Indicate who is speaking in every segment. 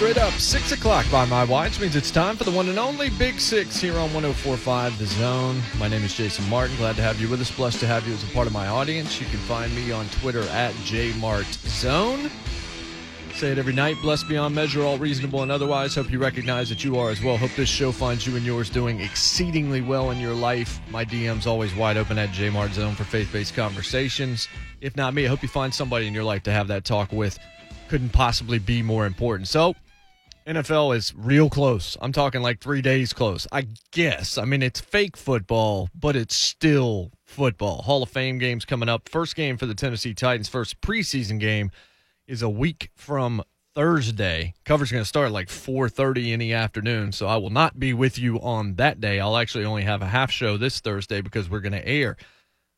Speaker 1: Straight up, 6 o'clock by my watch means it's time for the one and only Big Six here on 1045 The Zone. My name is Jason Martin. Glad to have you with us. Blessed to have you as a part of my audience. You can find me on Twitter at JMartZone. Say it every night. Blessed beyond measure, all reasonable and otherwise. Hope you recognize that you are as well. Hope this show finds you and yours doing exceedingly well in your life. My DM's always wide open at JMartZone for faith based conversations. If not me, I hope you find somebody in your life to have that talk with. Couldn't possibly be more important. So, NFL is real close. I'm talking like three days close. I guess. I mean, it's fake football, but it's still football. Hall of Fame games coming up. First game for the Tennessee Titans, first preseason game is a week from Thursday. Coverage going to start like 4:30 in the afternoon, so I will not be with you on that day. I'll actually only have a half show this Thursday because we're going to air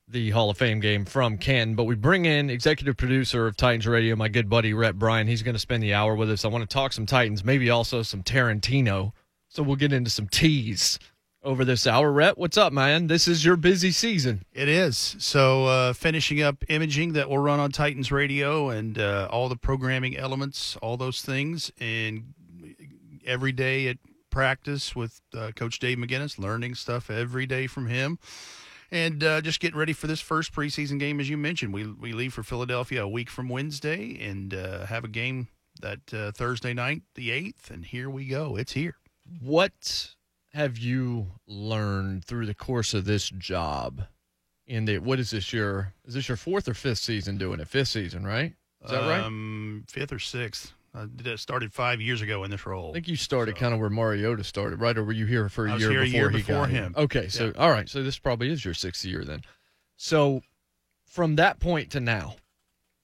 Speaker 1: the Hall of Fame game from Canton. But we bring in executive producer of Titans Radio, my good buddy Rhett Bryan. He's going to spend the hour with us. I want to talk some Titans, maybe also some Tarantino. So we'll get into some teas over this hour. Rhett, what's up, man? This is your busy season.
Speaker 2: It is. So, uh, finishing up imaging that will run on Titans Radio and uh, all the programming elements, all those things, and every day at practice with uh, Coach Dave McGinnis, learning stuff every day from him. And uh, just getting ready for this first preseason game, as you mentioned. We, we leave for Philadelphia a week from Wednesday and uh, have a game that uh, Thursday night, the 8th. And here we go. It's here.
Speaker 1: What have you learned through the course of this job? In the what is this your is this your fourth or fifth season doing it? Fifth season, right? Is that right?
Speaker 2: Um, fifth or sixth. Uh, I started five years ago in this role.
Speaker 1: I think you started
Speaker 2: So-
Speaker 1: kind of where Mariota started, right? Or were you here for a
Speaker 2: I was
Speaker 1: year
Speaker 2: here a
Speaker 1: before
Speaker 2: year
Speaker 1: he
Speaker 2: before
Speaker 1: got
Speaker 2: him.
Speaker 1: Here? Okay, so
Speaker 2: Yeah.
Speaker 1: all right, so this probably is your sixth year then. So from that point to now,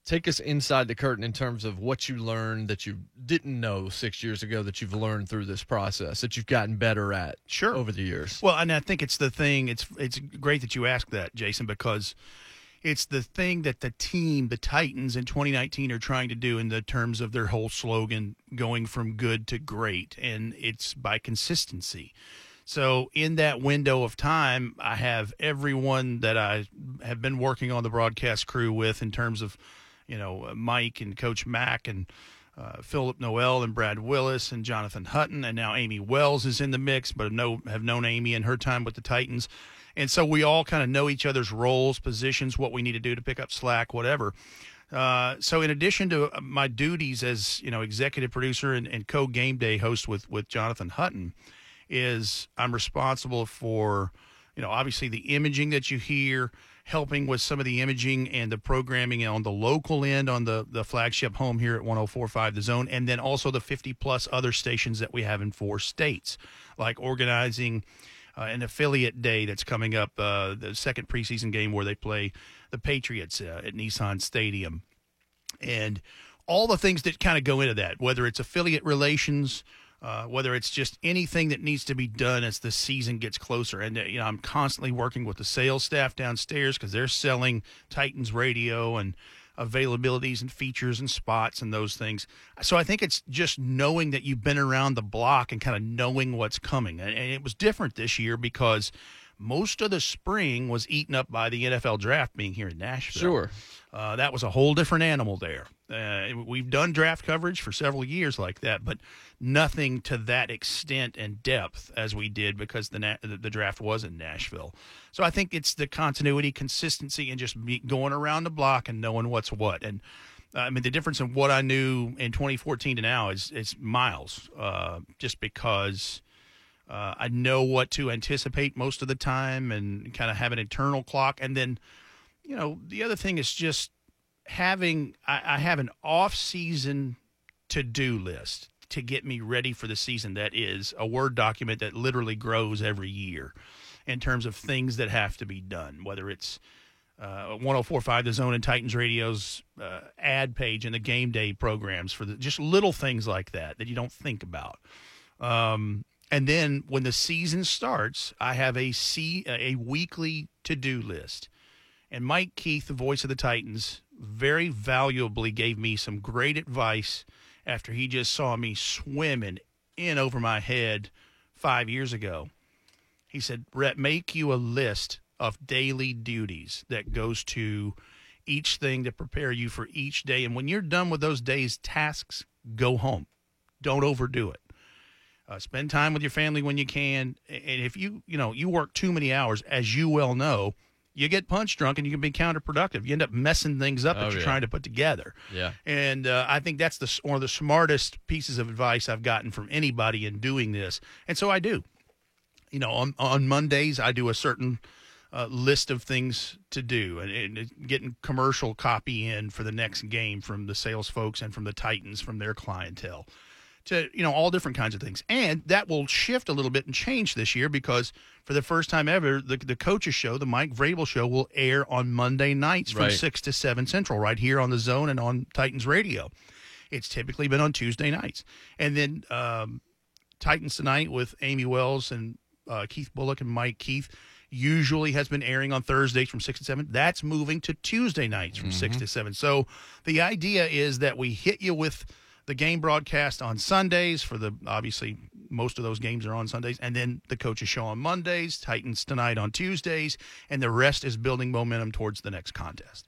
Speaker 1: take us inside the curtain in terms of what you learned that you didn't know six years ago that you've learned through this process that you've gotten better at
Speaker 2: Sure.
Speaker 1: over the years.
Speaker 2: Well, and I think it's the thing. It's it's great that you asked that, Jason, because it's the thing that the team, the Titans in 2019, are trying to do in the terms of their whole slogan, going from good to great, and it's by consistency. So in that window of time, I have everyone that I have been working on the broadcast crew with in terms of, you know, Mike and Coach Mack and uh, Philip Noel and Brad Willis and Jonathan Hutton, and now Amy Wells is in the mix, but know have known Amy in her time with the Titans, and so we all kind of know each other's roles, positions, what we need to do to pick up slack, whatever. Uh, so in addition to my duties as you know executive producer and, and co game day host with with Jonathan Hutton, is I'm responsible for you know obviously the imaging that you hear helping with some of the imaging and the programming on the local end on the the flagship home here at 1045 the zone and then also the 50 plus other stations that we have in four states like organizing uh, an affiliate day that's coming up uh, the second preseason game where they play the patriots uh, at nissan stadium and all the things that kind of go into that, whether it's affiliate relations, uh, whether it's just anything that needs to be done as the season gets closer. And uh, you know, I'm constantly working with the sales staff downstairs because they're selling Titans radio and availabilities and features and spots and those things. So I think it's just knowing that you've been around the block and kind of knowing what's coming. And, and it was different this year because most of the spring was eaten up by the NFL draft being here in Nashville.
Speaker 1: Sure.
Speaker 2: Uh, that was a whole different animal there. Uh, we've done draft coverage for several years like that, but nothing to that extent and depth as we did because the na- the draft was in Nashville. So I think it's the continuity, consistency, and just going around the block and knowing what's what. And uh, I mean, the difference in what I knew in 2014 to now is is miles. Uh, just because Uh, I know what to anticipate most of the time and kind of have an internal clock. And then, you know, the other thing is just having, I, I have an off season to do list to get me ready for the season that is a Word document that literally grows every year in terms of things that have to be done, whether it's uh, 1045 the zone and titans radio's uh, ad page and the game day programs for the just little things like that that you don't think about. Um, and then when the season starts i have a c a weekly to-do list. And mike keith the voice of the titans very valuably gave me some great advice after he just saw me swimming in over my head five years ago he said Rhett, make you a list of daily duties that goes to each thing to prepare you for each day. And when you're done with those days' tasks, go home. Don't overdo it. Uh, spend time with your family when you can. And if you, you know, you work too many hours, as you well know, you get punch drunk and you can be counterproductive. You end up messing things up
Speaker 1: Oh,
Speaker 2: that you're
Speaker 1: yeah.
Speaker 2: trying to put together.
Speaker 1: Yeah.
Speaker 2: And uh, I think that's the one of the smartest pieces of advice I've gotten from anybody in doing this. And so I do. You know, on, on Mondays, I do a certain uh, list of things to do and, and getting commercial copy in for the next game from the sales folks and from the Titans, from their clientele to you know all different kinds of things. And that will shift a little bit and change this year because for the first time ever the, the coaches show the mike vrabel show will air on monday nights from
Speaker 1: Right.
Speaker 2: 6 to 7 central right here on the zone and on titans radio. It's typically been on tuesday nights. And then um, titans tonight with amy wells and uh, keith bulluck and mike keith usually has been airing on thursdays from 6 to 7 that's moving to tuesday nights from 6 to 7 so the idea is that we hit you with the game broadcast on Sundays for the obviously most of those games are on Sundays, and then the coaches show on Mondays, Titans tonight on Tuesdays, and the rest is building momentum towards the next contest.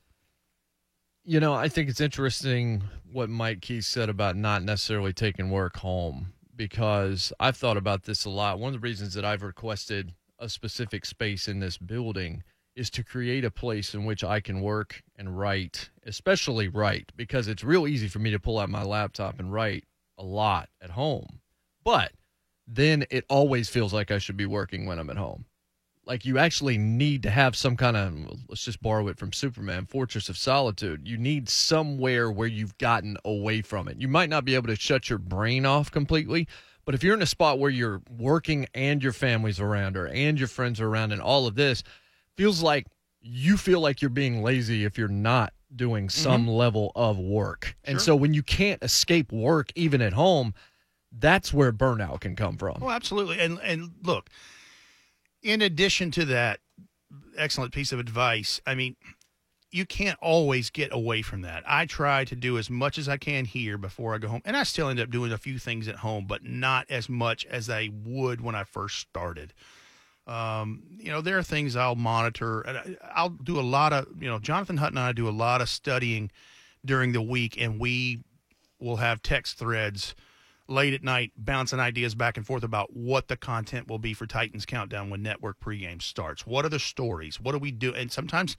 Speaker 1: You know, I think it's interesting what Mike Keith said about not necessarily taking work home because I've thought about this a lot. One of the reasons that I've requested a specific space in this building is to create a place in which I can work and write, especially write, because it's real easy for me to pull out my laptop and write a lot at home. But then it always feels like I should be working when I'm at home. Like you actually need to have some kind of let's just borrow it from superman fortress of solitude. You need somewhere where you've gotten away from it. You might not be able to shut your brain off completely but if you're in a spot where you're working and your family's around or and your friends are around and all of this feels like you feel like you're being lazy if you're not doing mm-hmm. some level of work and so when you can't escape work even at home that's where burnout can come from
Speaker 2: Oh, absolutely. And and look, in addition to that excellent piece of advice, I mean, you can't always get away from that. I try to do as much as I can here before I go home, and I still end up doing a few things at home, but not as much as I would when I first started. Um, you know, there are things I'll monitor, and I- I'll do a lot of. You know, Jonathan Hutton and I do a lot of studying during the week, and we will have text threads late at night bouncing ideas back and forth about what the content will be for Titans Countdown when network pregame starts. What are the stories? What do we do? And sometimes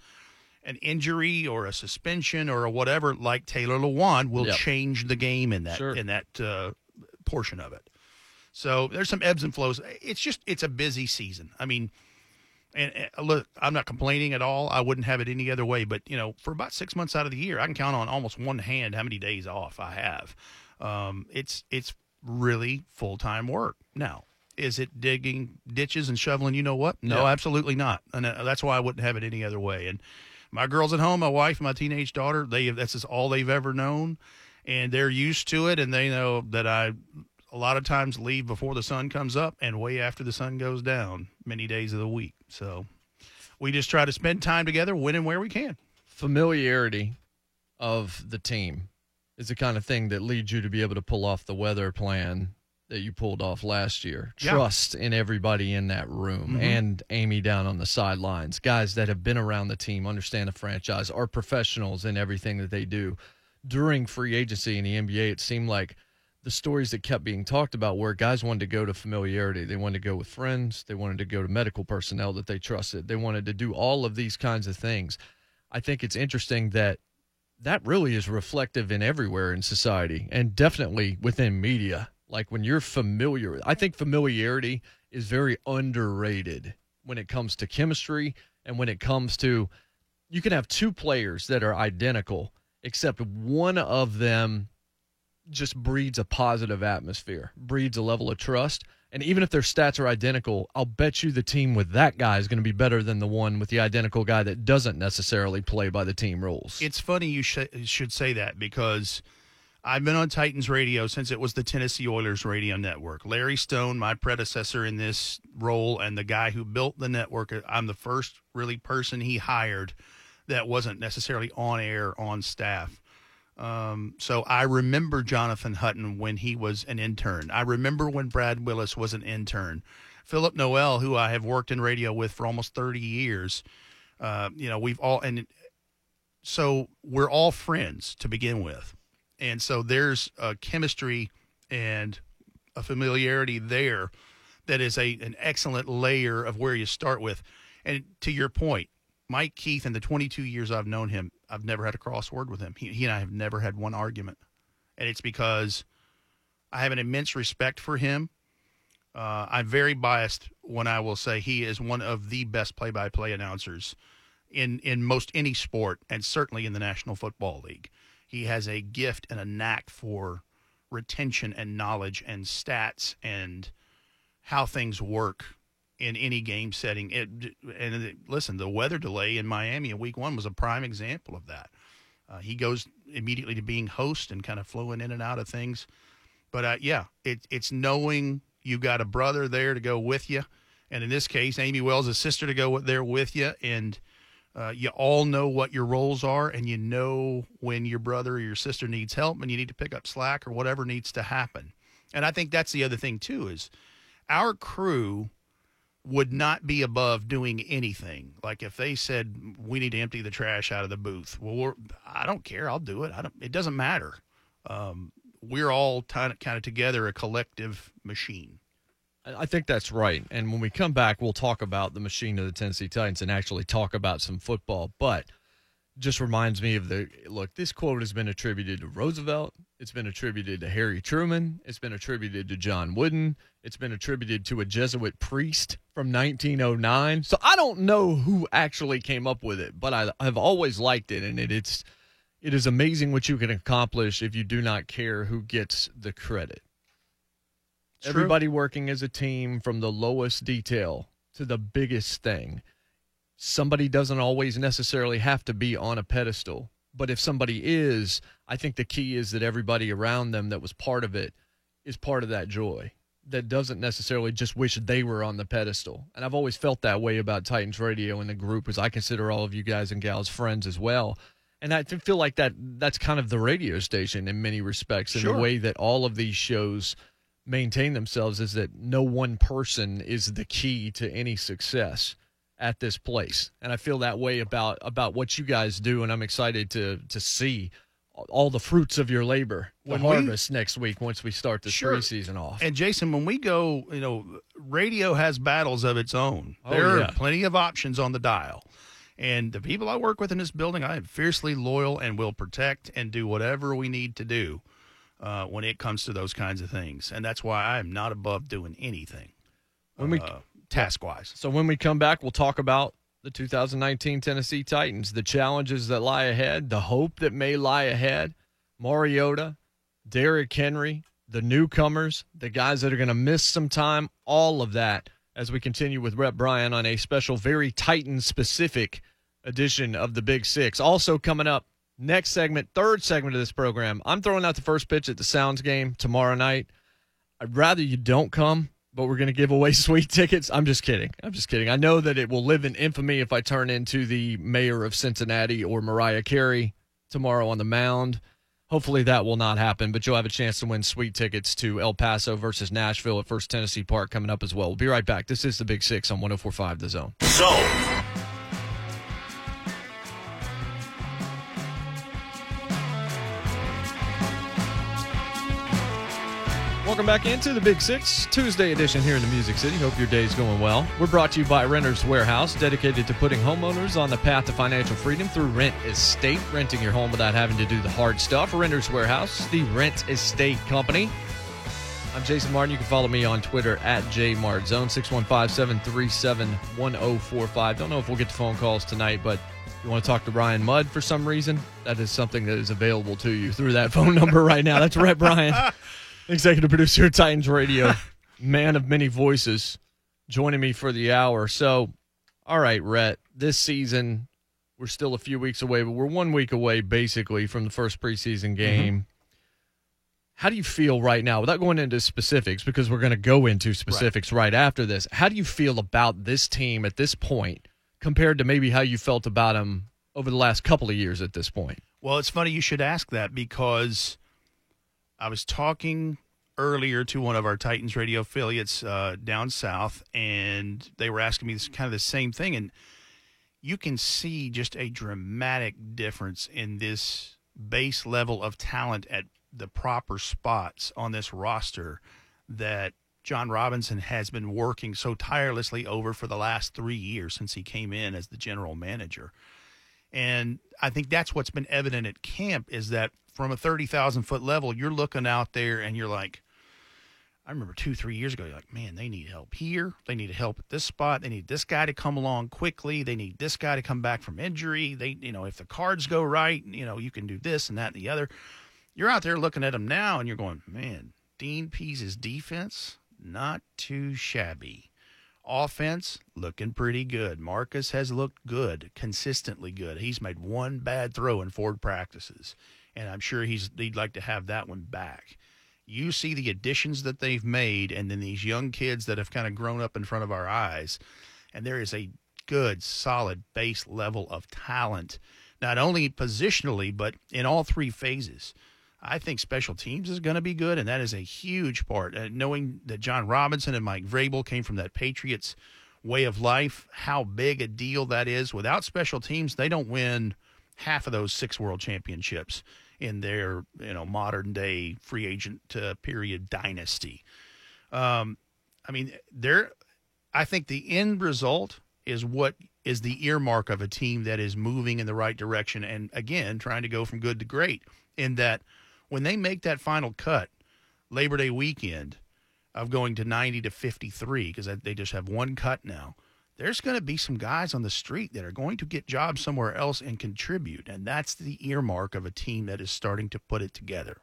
Speaker 2: an injury or a suspension or a whatever, like Taylor Lewan, will
Speaker 1: Yep.
Speaker 2: change the game in that
Speaker 1: Sure.
Speaker 2: in that uh, portion of it. So there's some ebbs and flows. It's just it's a busy season. I mean, and, and look, I'm not complaining at all. I wouldn't have it any other way. But you know, for about six months out of the year, I can count on almost one hand how many days off I have. Um, it's it's really full time work. Now, is it digging ditches and shoveling? You know what? No,
Speaker 1: Yeah.
Speaker 2: absolutely not. And uh, that's why I wouldn't have it any other way. And my girls at home, my wife, my teenage daughter, they that's just all they've ever known, and they're used to it, and they know that I a lot of times leave before the sun comes up and way after the sun goes down many days of the week. So we just try to spend time together when and where we can.
Speaker 1: familiarity of the team is the kind of thing that leads you to be able to pull off the weather plan that you pulled off last year.
Speaker 2: Yeah.
Speaker 1: Trust in everybody in that room mm-hmm. and Amy down on the sidelines. Guys that have been around the team, understand the franchise, are professionals in everything that they do. During free agency in the NBA, it seemed like the stories that kept being talked about were guys wanted to go to familiarity. They wanted to go with friends. They wanted to go to medical personnel that they trusted. They wanted to do all of these kinds of things. I think it's interesting that that really is reflective in everywhere in society and definitely within media. Like when you're familiar, I think familiarity is very underrated when it comes to chemistry and when it comes to you can have two players that are identical, except one of them just breeds a positive atmosphere, breeds a level of trust. And even if their stats are identical, I'll bet you the team with that guy is going to be better than the one with the identical guy that doesn't necessarily play by the team rules.
Speaker 2: It's funny you sh- should say that because I've been on Titans radio since it was the Tennessee Oilers radio network. Larry Stone, my predecessor in this role, and the guy who built the network, I'm the first really person he hired that wasn't necessarily on air on staff. Um, so I remember Jonathan Hutton when he was an intern. I remember when Brad Willis was an intern. Philip Noel, who I have worked in radio with for almost 30 years, uh, you know, we've all, and so we're all friends to begin with. And so there's a chemistry and a familiarity there that is a an excellent layer of where you start with. And to your point, Mike Keith, in the 22 years I've known him, I've never had a crossword with him. He, he and I have never had one argument. And it's because I have an immense respect for him. Uh, I'm very biased when I will say he is one of the best play by play announcers in, in most any sport, and certainly in the National Football League. He has a gift and a knack for retention and knowledge and stats and how things work in any game setting. It, and it, listen, the weather delay in Miami in Week One was a prime example of that. Uh, he goes immediately to being host and kind of flowing in and out of things. But uh, yeah, it, it's knowing you got a brother there to go with you, and in this case, Amy Wells' a sister to go there with you, and uh, you all know what your roles are, and you know when your brother or your sister needs help, and you need to pick up slack or whatever needs to happen. And I think that's the other thing too is our crew would not be above doing anything. Like if they said we need to empty the trash out of the booth, well, I don't care. I'll do it. I don't. It doesn't matter. Um, we're all kind of kind of together, a collective machine.
Speaker 1: I think that's right. And when we come back, we'll talk about the machine of the Tennessee Titans and actually talk about some football. But just reminds me of the look. This quote has been attributed to Roosevelt. It's been attributed to Harry Truman. It's been attributed to John Wooden. It's been attributed to a Jesuit priest from 1909. So I don't know who actually came up with it, but I, have always liked it, and it, it's it is amazing what you can accomplish if you do not care who gets the credit. It's Everybody working as a team from the lowest detail to the biggest thing somebody doesn't always necessarily have to be on a pedestal. But if somebody is, I think the key is that everybody around them that was part of it is part of that joy that doesn't necessarily just wish they were on the pedestal. And I've always felt that way about Titans Radio and the group as I consider all of you guys and gals friends as well. And I feel like that that's kind of the radio station in many respects in sure. the way that all of these shows maintain themselves is that no one person is the key to any success at this place, and I feel that way about about what you guys do, and I'm excited to to see all the fruits of your labor, the when harvest we, next week once we start the sure. season off.
Speaker 2: And Jason, when we go, you know, radio has battles of its own. Oh, there yeah. are plenty of options on the dial. And the people I work with in this building, I am fiercely loyal and will protect and do whatever we need to do uh, when it comes to those kinds of things. And that's why I am not above doing anything. When we uh, task wise.
Speaker 1: So when we come back, we'll talk about the 2019 Tennessee Titans, the challenges that lie ahead, the hope that may lie ahead. Mariota, Derrick Henry, the newcomers, the guys that are going to miss some time, all of that as we continue with Rhett Bryan on a special, very Titan specific edition of the Big Six. Also coming up next segment, third segment of this program. I'm throwing out the first pitch at the Sounds game tomorrow night. I'd rather you don't come but we're going to give away sweet tickets. I'm just kidding. I'm just kidding. I know that it will live in infamy if I turn into the mayor of Cincinnati or Mariah Carey tomorrow on the mound. Hopefully that will not happen, but you'll have a chance to win sweet tickets to El Paso versus Nashville at First Tennessee Park coming up as well. We'll be right back. This is the Big Six on 1045 The Zone.
Speaker 3: Zone.
Speaker 1: Welcome back into the Big Six Tuesday edition here in the Music City. Hope your day's going well. We're brought to you by Renters Warehouse, dedicated to putting homeowners on the path to financial freedom through Rent Estate, renting your home without having to do the hard stuff. Renters Warehouse, the Rent Estate company. I'm Jason Martin. You can follow me on Twitter at jmartzone 615-737-1045. Don't know if we'll get to phone calls tonight, but you want to talk to Ryan Mudd for some reason, that is something that is available to you through that phone number right now. That's Rhett Bryan, executive producer of Titans Radio, man of many voices, joining me for the hour. So, all right, Rhett, this season we're still a few weeks away, but we're one week away basically from the first preseason game. Mm-hmm. How do you feel right now, without going into specifics, because we're going to go into specifics right. right after this? How do you feel about this team at this point compared to maybe how you felt about them over the last couple of years at this point?
Speaker 2: Well, it's funny you should ask that because I was talking earlier to one of our Titans radio affiliates uh, down south, and they were asking me this kind of the same thing. And you can see just a dramatic difference in this base level of talent at the proper spots on this roster that Jon Robinson has been working so tirelessly over for the last three years since he came in as the general manager. And I think that's what's been evident at camp is that from a 30,000 foot level, you're looking out there and you're like, I remember two, three years ago, you're like, man, they need help here. They need help at this spot. They need this guy to come along quickly. They need this guy to come back from injury. They, you know, if the cards go right, you know, you can do this and that and the other. You're out there looking at them now and you're going, man, Dean Pees's defense, not too shabby. Offense, looking pretty good. Marcus has looked good, consistently good. He's made one bad throw in Ford practices, and I'm sure he's he'd like to have that one back. You see the additions that they've made and then these young kids that have kind of grown up in front of our eyes and there is a good solid base level of talent not only positionally but in all three phases. I think special teams is going to be good and that is a huge part. Uh, knowing that Jon robinson and mike vrabel came from that patriots way of life how big a deal that is. Without special teams they don't win half of those six world championships in their you know modern day free agent uh, period dynasty. Um, I mean, there. I think the end result is what is the earmark of a team that is moving in the right direction and again trying to go from good to great. In that, when they make that final cut, Labor Day weekend of going to 90 to 53 because they just have one cut now there's going to be some guys on the street that are going to get jobs somewhere else and contribute. And that's the earmark of a team that is starting to put it together.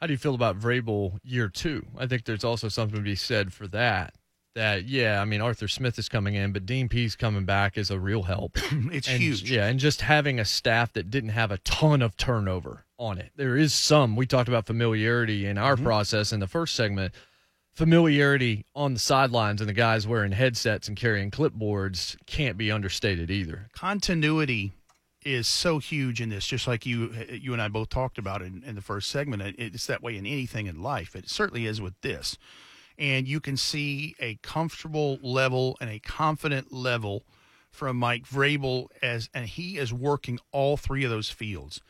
Speaker 1: How do you feel about Vrabel year two? I think there's also something to be said for that. That yeah, I mean Arthur Smith is coming in, but Dean Pees coming back is a real help.
Speaker 2: it's
Speaker 1: and,
Speaker 2: huge.
Speaker 1: Yeah, and just having a staff that didn't have a ton of turnover on it. There is some. We talked about familiarity in our mm-hmm. process in the first segment familiarity on the sidelines and the guys wearing headsets and carrying clipboards can't be understated either.
Speaker 2: Continuity is so huge in this, just like you you and I both talked about in, in the first segment. It's that way in anything in life. It certainly is with this. And you can see a comfortable level and a confident level from Mike Vrabel as and he is working all three of those fields.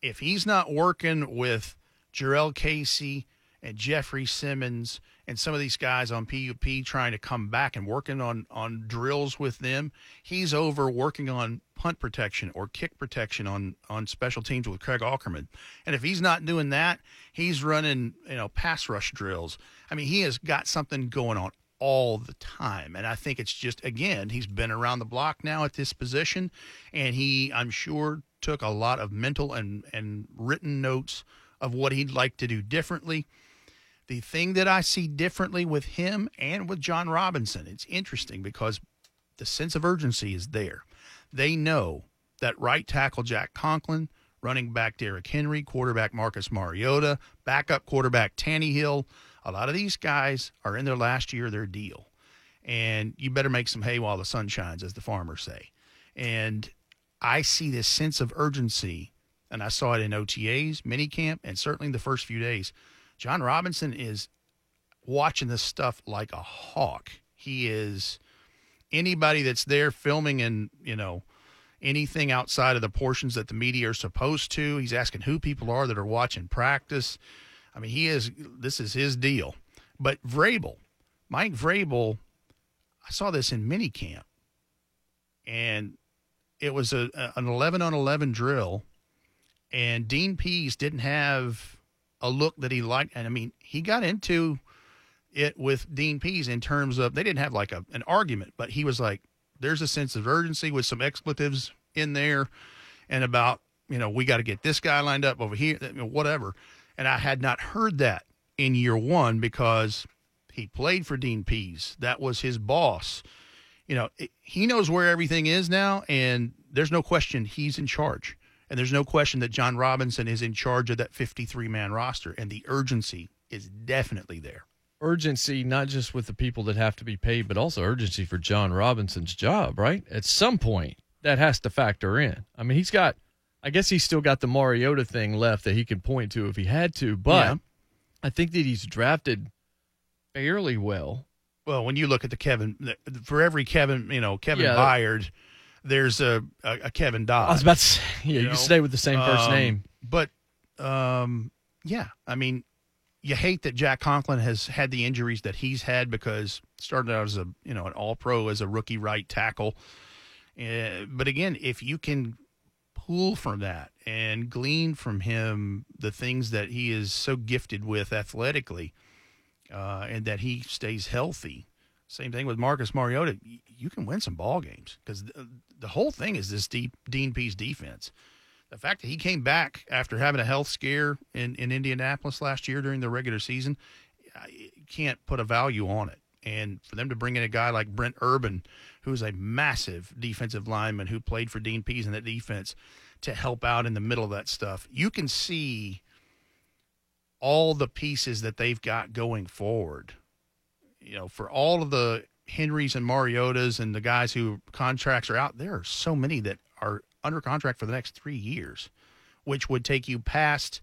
Speaker 2: If he's not working with Jurrell Casey and Jeffrey Simmons – and some of these guys on PUP trying to come back and working on on drills with them. He's over working on punt protection or kick protection on on special teams with Craig Aukerman. And if he's not doing that, he's running, you know, pass rush drills. I mean, he has got something going on all the time. And I think it's just again, he's been around the block now at this position and he I'm sure took a lot of mental and and written notes of what he'd like to do differently the thing that I see differently with him and with Jon Robinson, it's interesting because the sense of urgency is there. They know that right tackle Jack Conklin, running back Derrick Henry, quarterback Marcus Mariota, backup quarterback Tannehill, a lot of these guys are in their last year their deal. And you better make some hay while the sun shines, as the farmers say. And I see this sense of urgency, and I saw it in OTAs, minicamp, and certainly in the first few days Jon Robinson is watching this stuff like a hawk. He is anybody that's there filming and, you know, anything outside of the portions that the media are supposed to. He's asking who people are that are watching practice. I mean, he is this is his deal. But Vrabel, Mike Vrabel, I saw this in minicamp, and it was a, an 11 on 11 drill, and Dean Pees didn't have a look that he liked. And I mean, he got into it with Dean Pees in terms of they didn't have like a, an argument, but he was like, there's a sense of urgency with some expletives in there and about, you know, we got to get this guy lined up over here, whatever. And I had not heard that in year one because he played for Dean Pees. That was his boss. You know, he knows where everything is now, and there's no question he's in charge. And there's no question that Jon Robinson is in charge of that 53 man roster, and the urgency is definitely there.
Speaker 1: Urgency, not just with the people that have to be paid, but also urgency for Jon Robinson's job, right? At some point, that has to factor in. I mean, he's got, I guess he's still got the Mariota thing left that he can point to if he had to, but yeah. I think that he's drafted fairly well.
Speaker 2: Well, when you look at the Kevin, for every Kevin, you know, Kevin yeah, Byard, there's a, a, a, Kevin Dodd.
Speaker 1: I was about to say, yeah, you, you know? stay with the same first
Speaker 2: um,
Speaker 1: name.
Speaker 2: But, um, yeah, I mean, you hate that Jack Conklin has had the injuries that he's had because started out as a, you know, an all pro as a rookie right tackle. Uh, but again, if you can pull from that and glean from him the things that he is so gifted with athletically, uh, and that he stays healthy. Same thing with Marcus Mariota. You can win some ball games because the, whole thing is this deep Dean Pees defense. The fact that he came back after having a health scare in, in Indianapolis last year during the regular season, you can't put a value on it. And for them to bring in a guy like Brent Urban, who's a massive defensive lineman who played for Dean Pees in that defense, to help out in the middle of that stuff, you can see all the pieces that they've got going forward. You know, for all of the Henrys and Mariotas and the guys who contracts are out, there are so many that are under contract for the next three years, which would take you past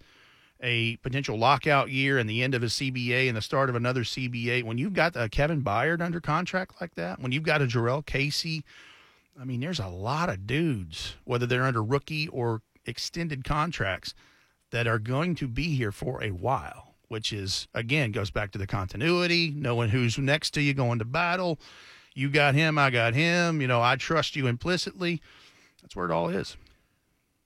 Speaker 2: a potential lockout year and the end of a CBA and the start of another CBA. When you've got a Kevin Byard under contract like that, when you've got a Jurrell Casey, I mean, there's a lot of dudes, whether they're under rookie or extended contracts, that are going to be here for a while, which is, again, goes back to the continuity, knowing who's next to you going to battle. You got him, I got him. You know, I trust you implicitly. That's where it all is.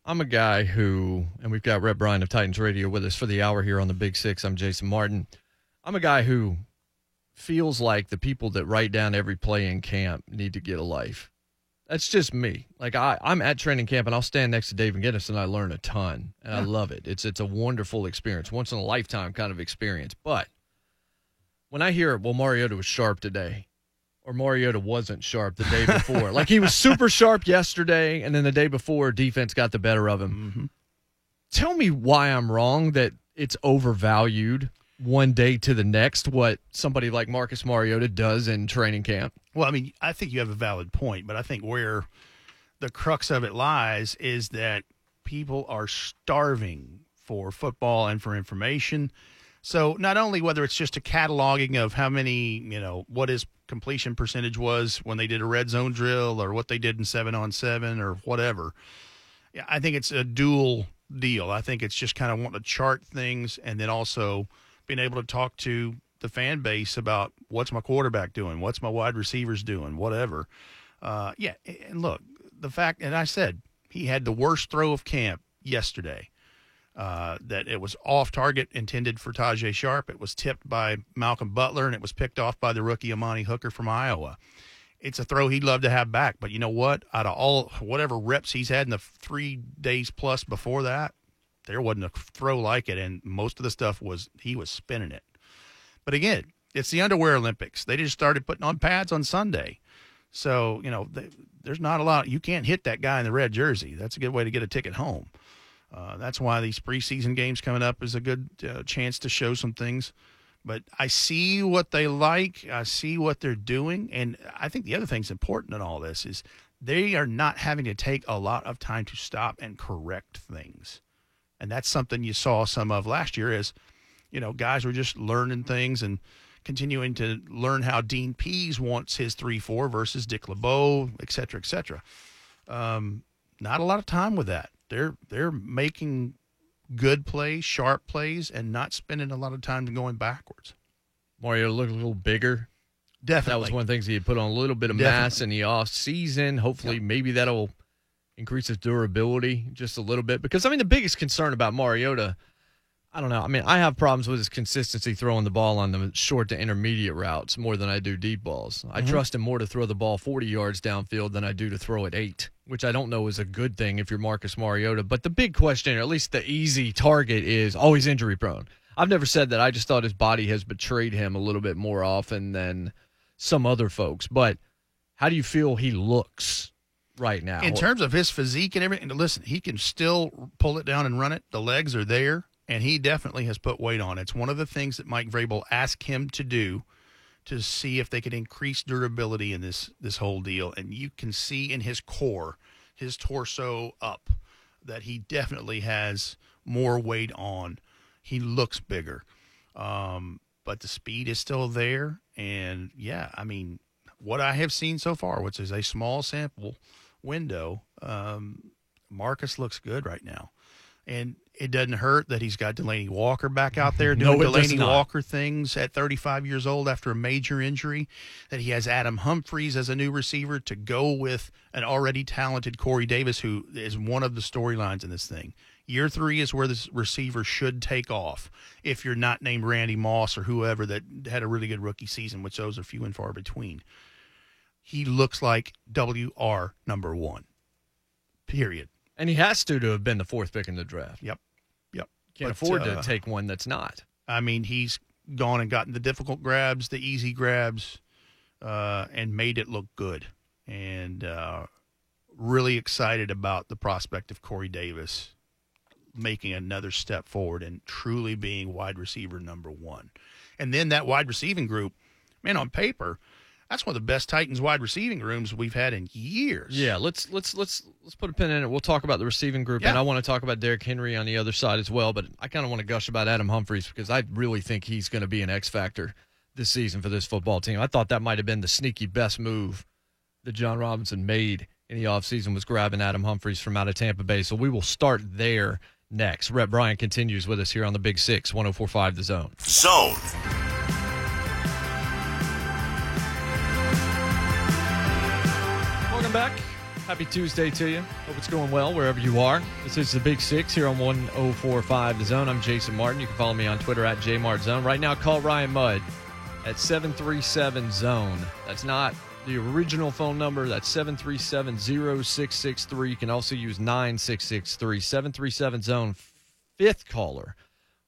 Speaker 1: I'm a guy who, and we've got Rhett Bryan of Titans Radio with us for the hour here on the Big Six. I'm Jason Martin. I'm a guy who feels like the people that write down every play in camp need to get a life. That's just me. Like I, I'm at training camp and I'll stand next to Dave McGinnis and I learn a ton and yeah. I love it. It's it's a wonderful experience, once in a lifetime kind of experience. But when I hear, well, Mariota was sharp today, or Mariota wasn't sharp the day before, like he was super sharp yesterday, and then the day before, defense got the better of him. Mm-hmm. Tell me why I'm wrong that it's overvalued one day to the next what somebody like Marcus Mariota does in training camp.
Speaker 2: Well, I mean, I think you have a valid point, but I think where the crux of it lies is that people are starving for football and for information. So not only whether it's just a cataloging of how many, you know, what his completion percentage was when they did a red zone drill or what they did in seven on seven or whatever. I think it's a dual deal. I think it's just kind of wanting to chart things and then also – being able to talk to the fan base about what's my quarterback doing, what's my wide receivers doing, whatever. Uh, yeah, and look, the fact, and I said he had the worst throw of camp yesterday. Uh, that it was off target, intended for Tajaé Sharpe. It was tipped by Malcolm Butler, and it was picked off by the rookie Amani Hooker from Iowa. It's a throw he'd love to have back, but you know what? Out of all whatever reps he's had in the three days plus before that, there wasn't a throw like it, and most of the stuff was he was spinning it. But again, it's the underwear Olympics. They just started putting on pads on Sunday, so you know they, there's not a lot. You can't hit that guy in the red jersey. That's a good way to get a ticket home. Uh, that's why these preseason games coming up is a good uh, chance to show some things. But I see what they like. I see what they're doing, and I think the other thing's important in all this is they are not having to take a lot of time to stop and correct things and that's something you saw some of last year is you know guys were just learning things and continuing to learn how Dean Pees wants his three four versus Dick LeBeau, et cetera, et cetera. Um, not a lot of time with that. They're they're making good plays, sharp plays, and not spending a lot of time going backwards.
Speaker 1: Mario looked a little bigger.
Speaker 2: Definitely,
Speaker 1: that was one of the things he had put on a little bit of Definitely. mass in the off season. Hopefully, yep. maybe that'll increase his durability just a little bit. Because I mean, the biggest concern about Mariota, I don't know. I mean, I have problems with his consistency throwing the ball on the short to intermediate routes more than I do deep balls. I
Speaker 2: Mm-hmm.
Speaker 1: trust him more to throw the ball 40 yards downfield than I do to throw it eight, which I don't know is a good thing if you're Marcus Mariota. But the big question, or at least the easy target, is always injury prone. I've never said that. I just thought his body has betrayed him a little bit more often than some other folks. But how do you feel he looks right now?
Speaker 2: In terms of his physique and everything, listen, he can still pull it down and run it. The legs are there, and he definitely has put weight on. It's one of the things that Mike Vrabel asked him to do to see if they could increase durability in this this whole deal. And you can see in his core, his torso up, that he definitely has more weight on. He looks bigger, um, but the speed is still there. And yeah, I mean, what I have seen so far, which is a small sample window, um, Marcus looks good right now. And it doesn't hurt that he's got Delanie Walker back out there doing
Speaker 1: does Delanie.
Speaker 2: Walker things at 35 years old after a major injury. That he has Adam Humphries as a new receiver to go with an already talented Corey Davis, who is one of the storylines in this thing. Year three is where this receiver should take off if you're not named Randy Moss or whoever that had a really good rookie season, which those are few and far between. He looks like WR number one. Period.
Speaker 1: and he has to to have been the fourth pick in the draft.
Speaker 2: Yep. Yep.
Speaker 1: Can't
Speaker 2: But,
Speaker 1: afford
Speaker 2: uh,
Speaker 1: to take one that's not.
Speaker 2: I mean, he's gone and gotten the difficult grabs, the easy grabs, uh, and made it look good. And uh, really excited about the prospect of Corey Davis making another step forward and truly being wide receiver number one. And then that wide receiving group, man, on paper, that's one of the best Titans wide receiving rooms we've had in years.
Speaker 1: Yeah, let's let's let's let's put a pin in it. We'll talk about the receiving group, and I want to talk about Derrick Henry on the other side as well. But I kind of want to gush about Adam Humphries because I really think he's going to be an X factor this season for this football team. I thought that might have been the sneaky best move that Jon Robinson made in the offseason was grabbing Adam Humphries from out of Tampa Bay. So we will start there next. Rhett Bryan continues with us here on the Big Six, 1045 The Zone.
Speaker 3: Zone.
Speaker 1: Back. Happy Tuesday to you. Hope it's going well wherever you are. This is the Big Six here on 1045 The Zone. I'm Jason Martin. You can follow me on Twitter at JMartZone. Right now, call Ryan Mudd at 737 Zone. That's not the original phone number. That's 737 0663. You can also use 9663. 737 Zone, fifth caller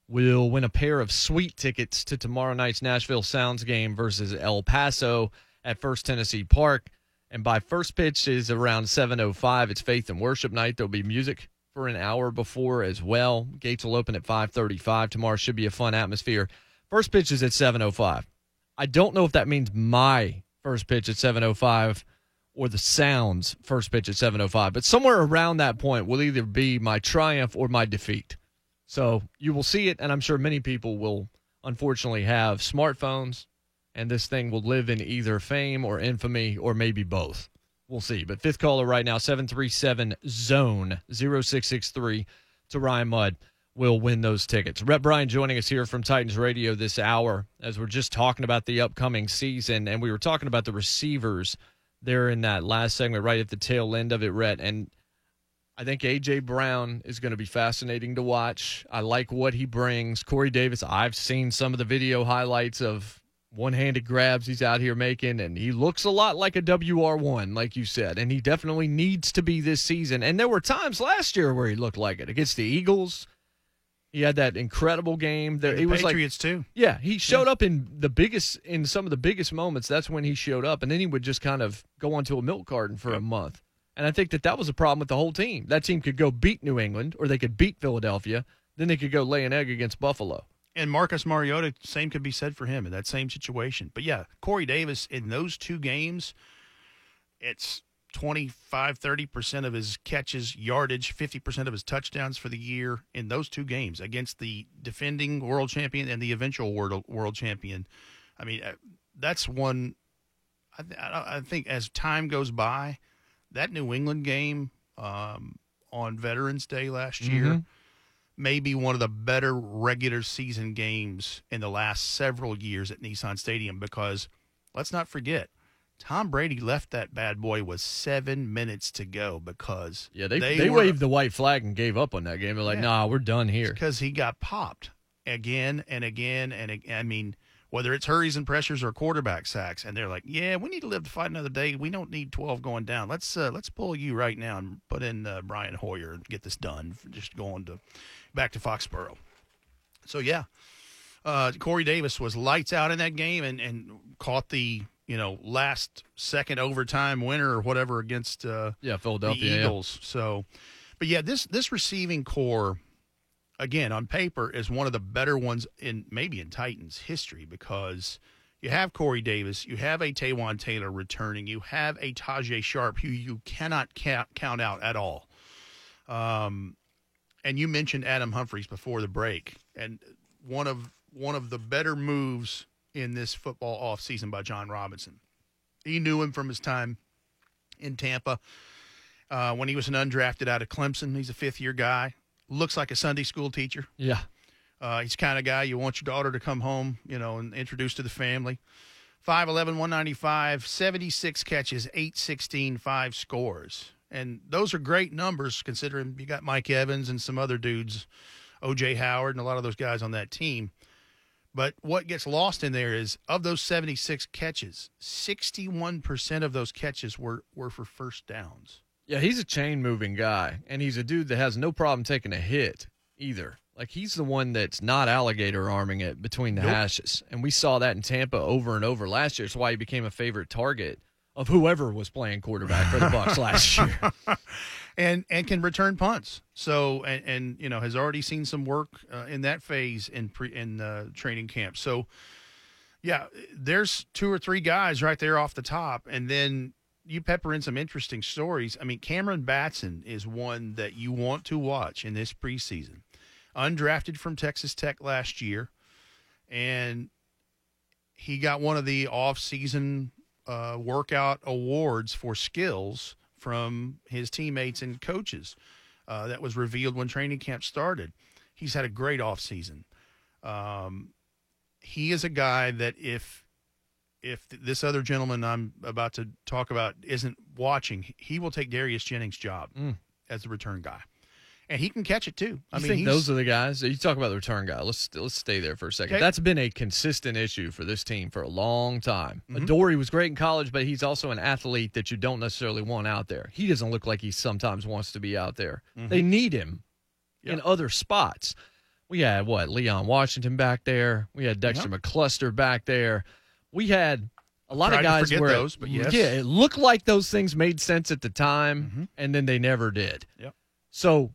Speaker 1: will win a pair of sweet tickets to tomorrow night's Nashville Sounds game versus El Paso at First Tennessee Park. And by first pitch is around 7:05. It's Faith and Worship night. There'll be music for an hour before as well. Gates will open at 5:35. Tomorrow should be a fun atmosphere. First pitch is at 7:05. I don't know if that means my first pitch at 7:05 or the Sounds first pitch at 7:05, but somewhere around that point will either be my triumph or my defeat. So you will see it, and I'm sure many people will unfortunately have smartphones, and this thing will live in either fame or infamy or maybe both. We'll see. But fifth caller right now, 737 Zone 0663 to Ryan Mudd will win those tickets. Rhett Bryan joining us here from Titans Radio this hour as we're just talking about the upcoming season, and we were talking about the receivers there in that last segment right at the tail end of it, Rhett. And I think AJ Brown is going to be fascinating to watch. I like what he brings. Corey Davis, I've seen some of the video highlights of one-handed grabs he's out here making and he looks a lot like a WR1 like you said and he definitely needs to be this season. And there were times last year where he looked like it against the Eagles. He had that incredible game. There he was like
Speaker 2: Patriots too.
Speaker 1: yeah, he showed up in the biggest in some of the biggest moments. That's when he showed up, and then he would just kind of go onto a milk carton for a month. And I think that that was a problem with the whole team. That team could go beat New England, or they could beat Philadelphia. Then they could go lay an egg against Buffalo.
Speaker 2: And Marcus Mariota, same could be said for him in that same situation. But yeah, Corey Davis in those two games, it's 25, 30% of his catches, yardage, 50% of his touchdowns for the year in those two games against the defending world champion and the eventual world, world champion. I mean, uh, that's one. I, I I think as time goes by, that New England game um, on Veterans Day last year
Speaker 1: Mhm.
Speaker 2: may be one of the better regular season games in the last several years at Nissan Stadium because let's not forget, Tom Brady left that bad boy with seven minutes to go because
Speaker 1: Yeah, they they,
Speaker 2: were-
Speaker 1: waved the white flag and gave up on that game. They're like,
Speaker 2: Yeah.
Speaker 1: nah, we're done here.
Speaker 2: because he got popped. again and again and ag- I mean whether it's hurries and pressures or quarterback sacks, and they're like, "Yeah, we need to live to fight another day. We don't need twelve going down. Let's uh, let's pull you right now and put in uh, Brian Hoyer and get this done. Just going to back to Foxborough." So yeah, uh, Corey Davis was lights out in that game and and caught the you know last second overtime winner or whatever against uh,
Speaker 1: Yeah, Philadelphia. yeah.
Speaker 2: Eagles. So, but yeah, this this receiving core, again on paper, is one of the better ones in maybe in Titans history because you have Corey Davis, you have a Taywan Taylor returning, you have a Tajaé Sharpe who you cannot count, count out at all. Um, and you mentioned Adam Humphries before the break, and one of one of the better moves in this football offseason by Jon Robinson. He knew him from his time in Tampa uh, when he was an undrafted out of Clemson. He's a fifth year guy. Looks like a Sunday school teacher.
Speaker 1: Yeah.
Speaker 2: Uh, he's the kind of guy you want your daughter to come home, you know, and introduce to the family. 5'11, 195, 76 catches, 816, five scores. And those are great numbers considering you got Mike Evans and some other dudes, OJ Howard, and a lot of those guys on that team. But what gets lost in there is of those 76 catches, 61% of those catches were, were for first downs.
Speaker 1: Yeah, he's a chain moving guy, and he's a dude that has no problem taking a hit either. Like he's the one that's not alligator arming it between the
Speaker 2: Nope.
Speaker 1: hashes, and we saw that in Tampa over and over last year. It's why he became a favorite target of whoever was playing quarterback for the Bucs last year.
Speaker 2: and and can return punts. So and, and you know has already seen some work uh, in that phase in pre in uh, training camp. So yeah, there's two or three guys right there off the top, and then you pepper in some interesting stories. I mean, Cameron Batson is one that you want to watch in this preseason. Undrafted from Texas Tech last year, and he got one of the off-season uh, workout awards for skills from his teammates and coaches. Uh, that was revealed when training camp started. He's had a great offseason. Um, he is a guy that if if this other gentleman I'm about to talk about isn't watching, he will take Darius Jennings' job
Speaker 1: Mm.
Speaker 2: as the return guy, and he can catch it too. I
Speaker 1: I
Speaker 2: mean,
Speaker 1: think those are the guys. You talk about the return guy. Let's let's stay there for a second.
Speaker 2: Okay.
Speaker 1: That's been a consistent issue for this team for a long time.
Speaker 2: Mhm.
Speaker 1: Adoree was great in college, but he's also an athlete that you don't necessarily want out there. He doesn't look like he sometimes wants to be out there. They need him in other spots. We had what Leon Washington back there. We had Dexter McCluster back there. We had a lot
Speaker 2: Tried
Speaker 1: of guys where
Speaker 2: those, but yes.
Speaker 1: yeah, it looked like those things made sense at the time,
Speaker 2: Mhm.
Speaker 1: and then they never did.
Speaker 2: Yep.
Speaker 1: So,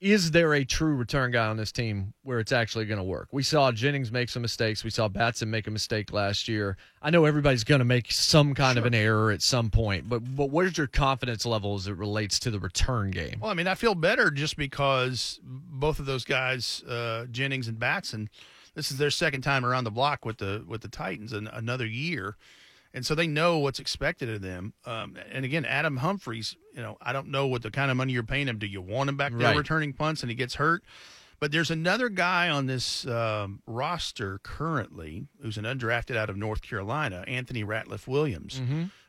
Speaker 1: is there a true return guy on this team where it's actually going to work? We saw Jennings make some mistakes. We saw Batson make a mistake last year. I know everybody's going to make some kind of an error at some point, but but where's your confidence level as it relates to the return game?
Speaker 2: Well, I mean, I feel better just because both of those guys, uh, Jennings and Batson, this is their second time around the block with the with the Titans in another year, and so they know what's expected of them. Um, and again, Adam Humphries, you know, I don't know what the kind of money you're paying him. Do you want him back there
Speaker 1: Right.
Speaker 2: returning punts and he gets hurt? But there's another guy on this um, roster currently who's an undrafted out of North Carolina, Anthony Ratliff Williams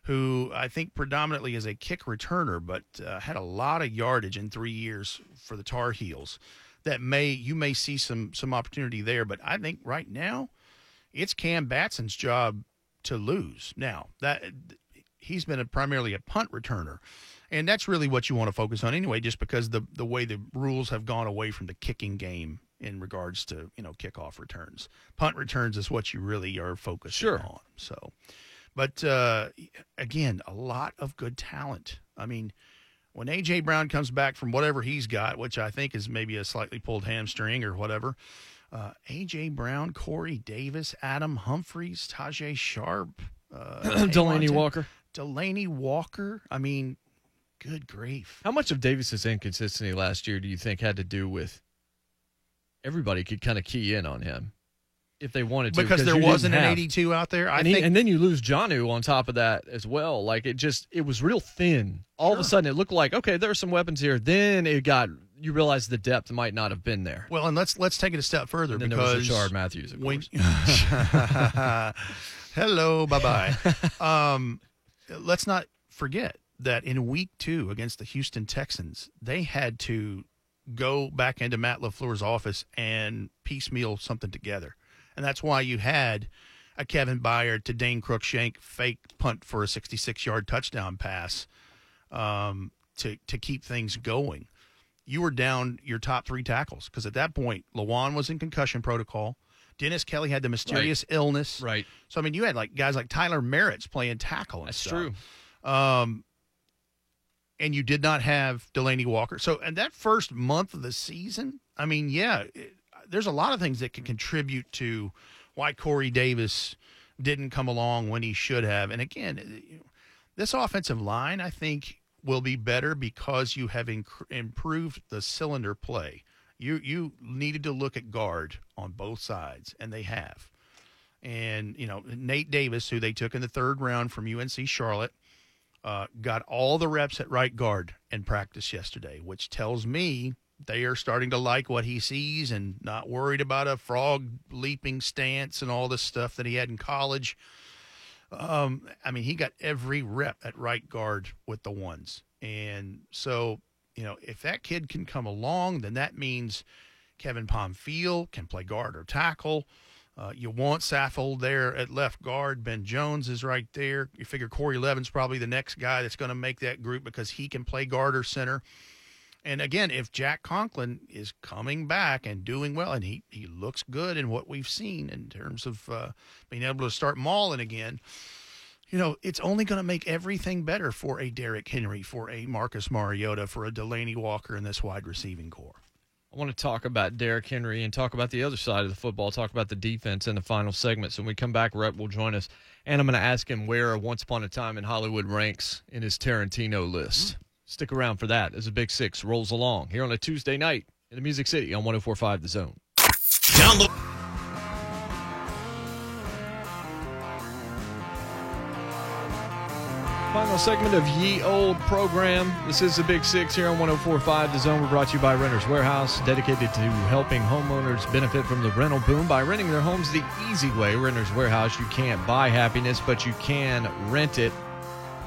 Speaker 2: who I think predominantly is a kick returner, but uh, had a lot of yardage in three years for the Tar Heels. That may you may see some some opportunity there, but I think right now it's Cam Batson's job to lose. Now that he's been a, primarily a punt returner, and that's really what you want to focus on anyway, just because the the way the rules have gone away from the kicking game in regards to you know kickoff returns. Punt returns is what you really are focusing
Speaker 1: Sure.
Speaker 2: on. So. But uh, again, a lot of good talent. I mean, when AJ Brown comes back from whatever he's got, which I think is maybe a slightly pulled hamstring or whatever, uh, AJ Brown, Corey Davis, Adam Humphries, Tajaé Sharpe, uh, Delanie
Speaker 1: Walker.
Speaker 2: Delanie Walker. I mean, good grief.
Speaker 1: How much of Davis's inconsistency last year do you think had to do with everybody could kind of key in on him if they wanted to?
Speaker 2: Because there wasn't an 82 out there. I
Speaker 1: and, he-
Speaker 2: think
Speaker 1: and then you lose Janu on top of that as well. Like it just, it was real thin. All of a sudden, it looked like okay, there are some weapons here. Then it got, you realize the depth might not have been there.
Speaker 2: Well, and let's let's take it a step further
Speaker 1: And then
Speaker 2: because
Speaker 1: there was Rishard Matthews, of
Speaker 2: when hello, bye bye. um, let's not forget that in week two against the Houston Texans, they had to go back into Matt LaFleur's office and piecemeal something together. And that's why you had a Kevin Byard to Dane Cruikshank fake punt for a 66 yard touchdown pass um, to, to keep things going. You were down your top three tackles because at that point, Lewan was in concussion protocol. Dennis Kelly had the mysterious illness.
Speaker 1: Right.
Speaker 2: So, I mean, you had like guys like Tyler Merritt's playing tackle. And
Speaker 1: That's
Speaker 2: stuff.
Speaker 1: true.
Speaker 2: Um, and you did not have Delanie Walker. So, and that first month of the season, I mean, yeah, it, there's a lot of things that can contribute to why Corey Davis didn't come along when he should have. And again, this offensive line, I think, will be better because you have inc- improved the cylinder play. You you needed to look at guard on both sides, and they have. And you know Nate Davis, who they took in the third round from UNC Charlotte, uh, got all the reps at right guard in practice yesterday, which tells me they are starting to like what he sees and not worried about a frog leaping stance and all this stuff that he had in college. Um, I mean, he got every rep at right guard with the ones. And so, you know, if that kid can come along, then that means Kevin Pamphile can play guard or tackle. Uh, you want Saffold there at left guard. Ben Jones is right there. You figure Corey Levin's probably the next guy that's going to make that group because he can play guard or center. And again, if Jack Conklin is coming back and doing well, and he, he looks good in what we've seen in terms of uh, being able to start mauling again, you know, it's only going to make everything better for a Derrick Henry, for a Marcus Mariota, for a Delanie Walker in this wide receiving core.
Speaker 1: I want to talk about Derrick Henry and talk about the other side of the football, talk about the defense in the final segment. So when we come back, Rhett will join us. And I'm going to ask him where Once Upon a Time in Hollywood ranks in his Tarantino list. Mm-hmm. Stick around for that as a Big Six rolls along here on a Tuesday night in the Music City on 1045 The Zone.
Speaker 3: Download.
Speaker 1: Final segment of Ye Old program. This is the Big Six here on 1045 The Zone. We're brought to you by Renters Warehouse, dedicated to helping homeowners benefit from the rental boom by renting their homes the easy way. Renters Warehouse, you can't buy happiness, but you can rent it.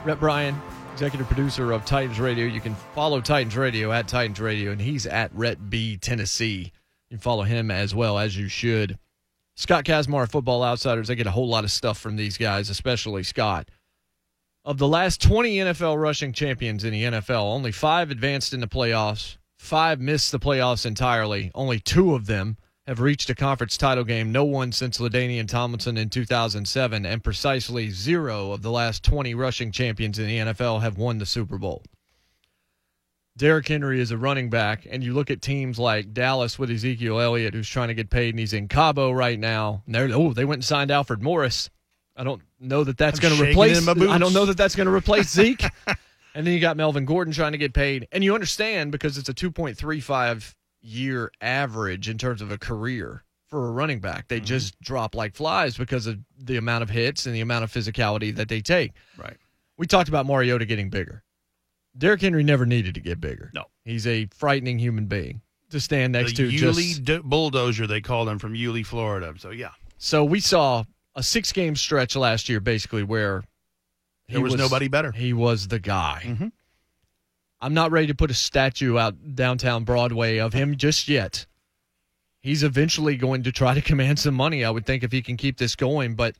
Speaker 1: Rhett Bryan, executive producer of Titans Radio. You can follow Titans Radio at Titans Radio, and he's at Rhett B Tennessee. You can follow him as well as you should. Scott Kacsmar, Football Outsiders. I get a whole lot of stuff from these guys, especially Scott. Of the last 20 NFL rushing champions in the NFL, only five advanced in the playoffs. Five missed the playoffs entirely. Only two of them have reached a conference title game. No one since LaDainian Tomlinson in 2007, and precisely zero of the last 20 rushing champions in the NFL have won the Super Bowl. Derrick Henry is a running back, and you look at teams like Dallas with Ezekiel Elliott, who's trying to get paid, and he's in Cabo right now. Oh, they went and signed Alfred Morris. I don't know that that's going to replace. I don't know that that's going to replace Zeke. and then you got Melvin Gordon trying to get paid, and you understand because it's a 2.35 year average in terms of a career for a running back. They mm-hmm. just drop like flies because of the amount of hits and the amount of physicality that they take.
Speaker 2: Right.
Speaker 1: We talked about Mariota getting bigger. Derrick Henry never needed to get bigger.
Speaker 2: No,
Speaker 1: he's a frightening human being to stand next
Speaker 2: the
Speaker 1: to.
Speaker 2: Yulee
Speaker 1: just,
Speaker 2: d- bulldozer, they called him from Yulee, Florida. So yeah.
Speaker 1: So we saw a six game stretch last year, basically, where
Speaker 2: there was, was, nobody better.
Speaker 1: He was the guy.
Speaker 2: Mm-hmm.
Speaker 1: I'm not ready to put a statue out downtown Broadway of him just yet. He's eventually going to try to command some money, I would think, if he can keep this going. But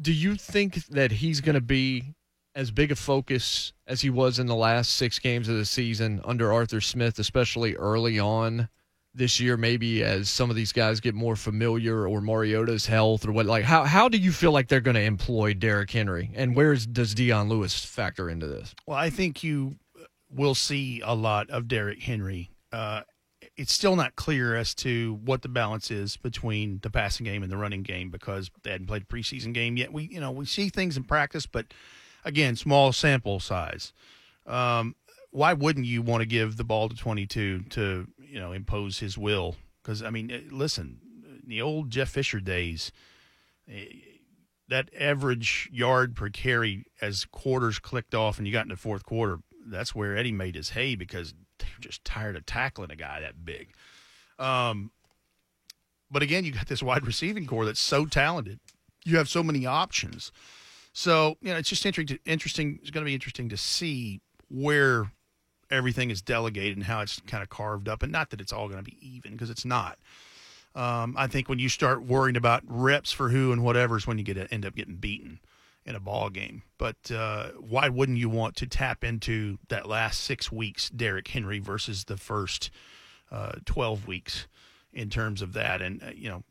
Speaker 1: do you think that he's going to be as big a focus as he was in the last six games of the season under Arthur Smith, especially early on? this year maybe as some of these guys get more familiar or Mariota's health or what like how how do you feel like they're going to employ Derrick Henry and where does Dion Lewis factor into this?
Speaker 2: Well, I think you will see a lot of Derrick Henry. Uh, it's still not clear as to what the balance is between the passing game and the running game because they hadn't played a preseason game yet. We you know we see things in practice, but again, small sample size. Um, why wouldn't you want to give the ball to 22 to you know impose his will because I mean, listen, the old Jeff Fisher days, eh, that average yard per carry as quarters clicked off and you got into fourth quarter, that's where Eddie made his hay because they're just tired of tackling a guy that big. Um, but again, you got this wide receiving core that's so talented. You have so many options. So, you know, it's just interesting. interesting it's going to be interesting to see where everything is delegated and how it's kind of carved up. And not that it's all going to be even because it's not. Um, I think when you start worrying about reps for who and whatever is when you get end up getting beaten in a ball game. But uh, why wouldn't you want to tap into that last six weeks, Derrick Henry versus the first uh, 12 weeks in terms of that? And, uh, you know,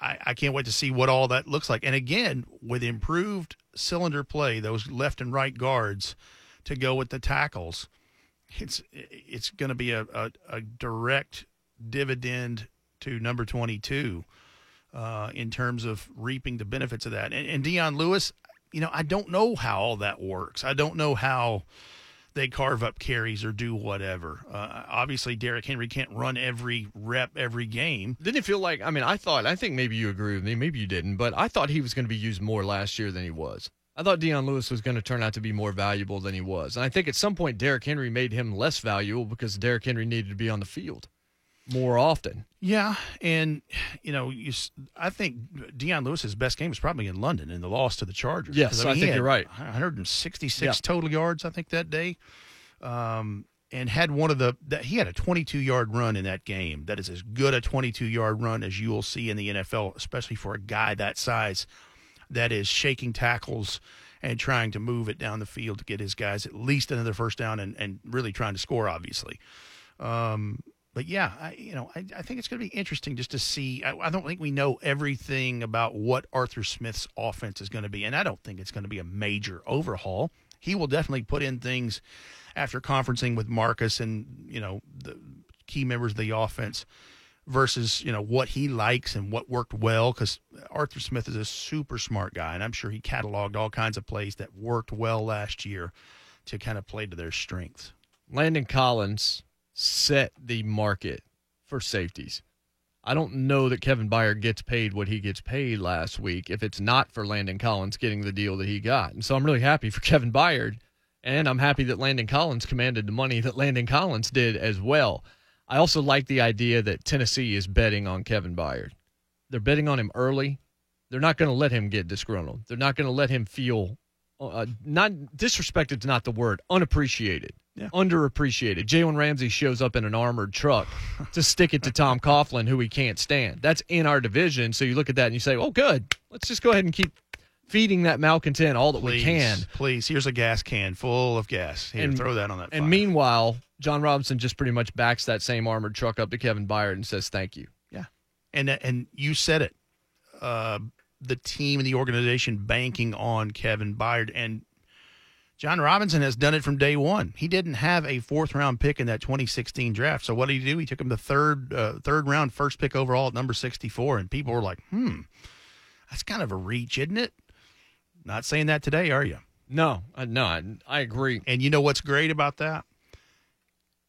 Speaker 2: I, I can't wait to see what all that looks like. And again, with improved cylinder play, those left and right guards to go with the tackles, it's it's going to be a, a, a, direct dividend to number 22 uh, in terms of reaping the benefits of that. And, and Dion Lewis, you know, I don't know how all that works. I don't know how they carve up carries or do whatever. Uh, obviously, Derrick Henry can't run every rep every game.
Speaker 1: Didn't it feel like? I mean, I thought. I think maybe you agree with me. Maybe you didn't, but I thought he was going to be used more last year than he was. I thought Dion Lewis was going to turn out to be more valuable than he was, and I think at some point Derrick Henry made him less valuable because Derrick Henry needed to be on the field more often.
Speaker 2: Yeah, and you know, you, I think Dion Lewis's best game was probably in London in the loss to the Chargers.
Speaker 1: Yes, I, mean, I think you're right.
Speaker 2: 166 yeah. total yards, I think that day, um, and had one of the that he had a 22 yard run in that game. That is as good a 22 yard run as you will see in the NFL, especially for a guy that size, that is shaking tackles and trying to move it down the field to get his guys at least another first down and, and really trying to score, obviously. Um, but yeah, I, you know, I, I think it's going to be interesting just to see. I, I, don't think we know everything about what Arthur Smith's offense is going to be, and I don't think it's going to be a major overhaul. He will definitely put in things after conferencing with Marcus and you know the key members of the offense versus you know what he likes and what worked well because Arthur Smith is a super smart guy, and I'm sure he cataloged all kinds of plays that worked well last year to kind of play to their strengths.
Speaker 1: Landon Collins set the market for safeties. I don't know that Kevin Byard gets paid what he gets paid last week if it's not for Landon Collins getting the deal that he got. And so I'm really happy for Kevin Byard. And I'm happy that Landon Collins commanded the money that Landon Collins did as well. I also like the idea that Tennessee is betting on Kevin Byard. They're betting on him early. They're not going to let him get disgruntled. They're not going to let him feel uh, not disrespected is not the word, unappreciated yeah. underappreciated. Jalen Ramsey shows up in an armored truck to stick it to Tom Coughlin, who he can't stand. That's in our division. So you look at that and you say, oh, good. Let's just go ahead and keep feeding that malcontent all that
Speaker 2: please,
Speaker 1: we can.
Speaker 2: Please, here's a gas can full of gas. Here, and, throw that on that.
Speaker 1: And meanwhile, Jon Robinson just pretty much backs that same armored truck up to Kevin Byard and says, thank you.
Speaker 2: Yeah. And, and you said it. Uh, the team and the organization banking on Kevin Byard. And Jon Robinson has done it from day one. He didn't have a fourth round pick in that 2016 draft. So what did he do? He took him the third uh, third round first pick overall at number 64, and people were like, "Hmm, that's kind of a reach, isn't it?" Not saying that today, are you?
Speaker 1: No, uh, no, I, I agree.
Speaker 2: And you know what's great about that?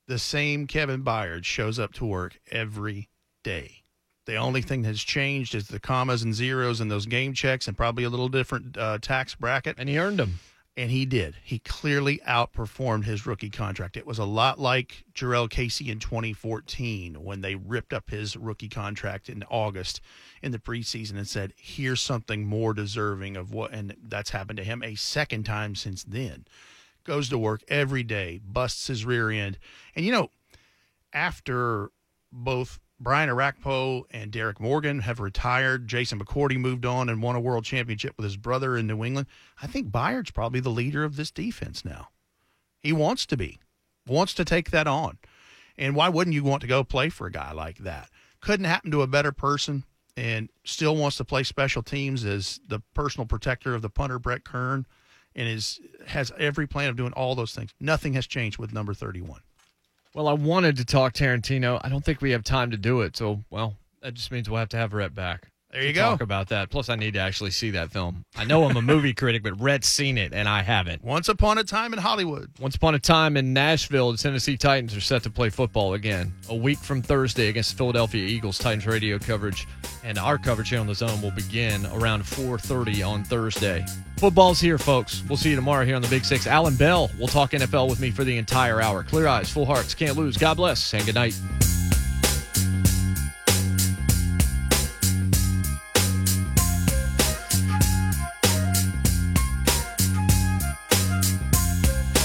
Speaker 2: The same Kevin Byard shows up to work every day. The only thing that's changed is the commas and zeros and those game checks, and probably a little different uh, tax bracket.
Speaker 1: And he earned them.
Speaker 2: And he did. He clearly outperformed his rookie contract. It was a lot like Jurrell Casey in 2014 when they ripped up his rookie contract in August in the preseason and said, here's something more deserving of what, and that's happened to him a second time since then. Goes to work every day, busts his rear end. And, you know, after both Brian Orakpo and Derrick Morgan have retired. Jason McCourty moved on and won a world championship with his brother in New England. I think Byard's probably the leader of this defense now. He wants to be, wants to take that on. And why wouldn't you want to go play for a guy like that? Couldn't happen to a better person and still wants to play special teams as the personal protector of the punter, Brett Kern, and is has every plan of doing all those things. Nothing has changed with number 31.
Speaker 1: Well, I wanted to talk Tarantino. I don't think we have time to do it. So, well, that just means we'll have to have Rhett back.
Speaker 2: There you
Speaker 1: go. Talk about that. Plus, I need to actually see that film. I know I'm a movie critic, but Rhett's seen it and I haven't.
Speaker 2: Once upon a time in Hollywood.
Speaker 1: Once upon a time in Nashville, the Tennessee Titans are set to play football again. A week from Thursday against Philadelphia Eagles. Titans radio coverage and our coverage here on the Zone will begin around 4:30 on Thursday. Football's here, folks. We'll see you tomorrow here on the Big Six. Alan Bell will talk NFL with me for the entire hour. Clear eyes, full hearts, can't lose. God bless and good night.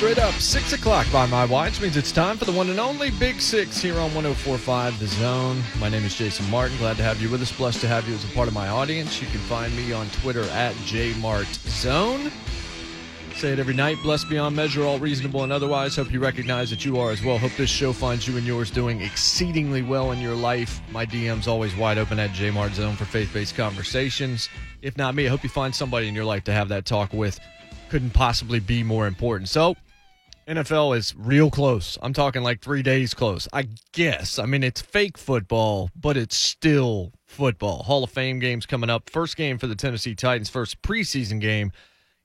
Speaker 1: Straight up, 6 o'clock by my watch means it's time for the one and only Big Six here on 1045 The Zone. My name is Jason Martin. Glad to have you with us. Blessed to have you as a part of my audience. You can find me on Twitter at JMartZone. Say it every night. Blessed beyond measure, all reasonable and otherwise. Hope you recognize that you are as well. Hope this show finds you and yours doing exceedingly well in your life. My DM's always wide open at JMartZone for faith based conversations. If not me, I hope you find somebody in your life to have that talk with. Couldn't possibly be more important. So, NFL is real close. I'm talking like three days close. I guess. I mean, it's fake football, but it's still football. Hall of Fame games coming up. First game for the Tennessee Titans, first preseason game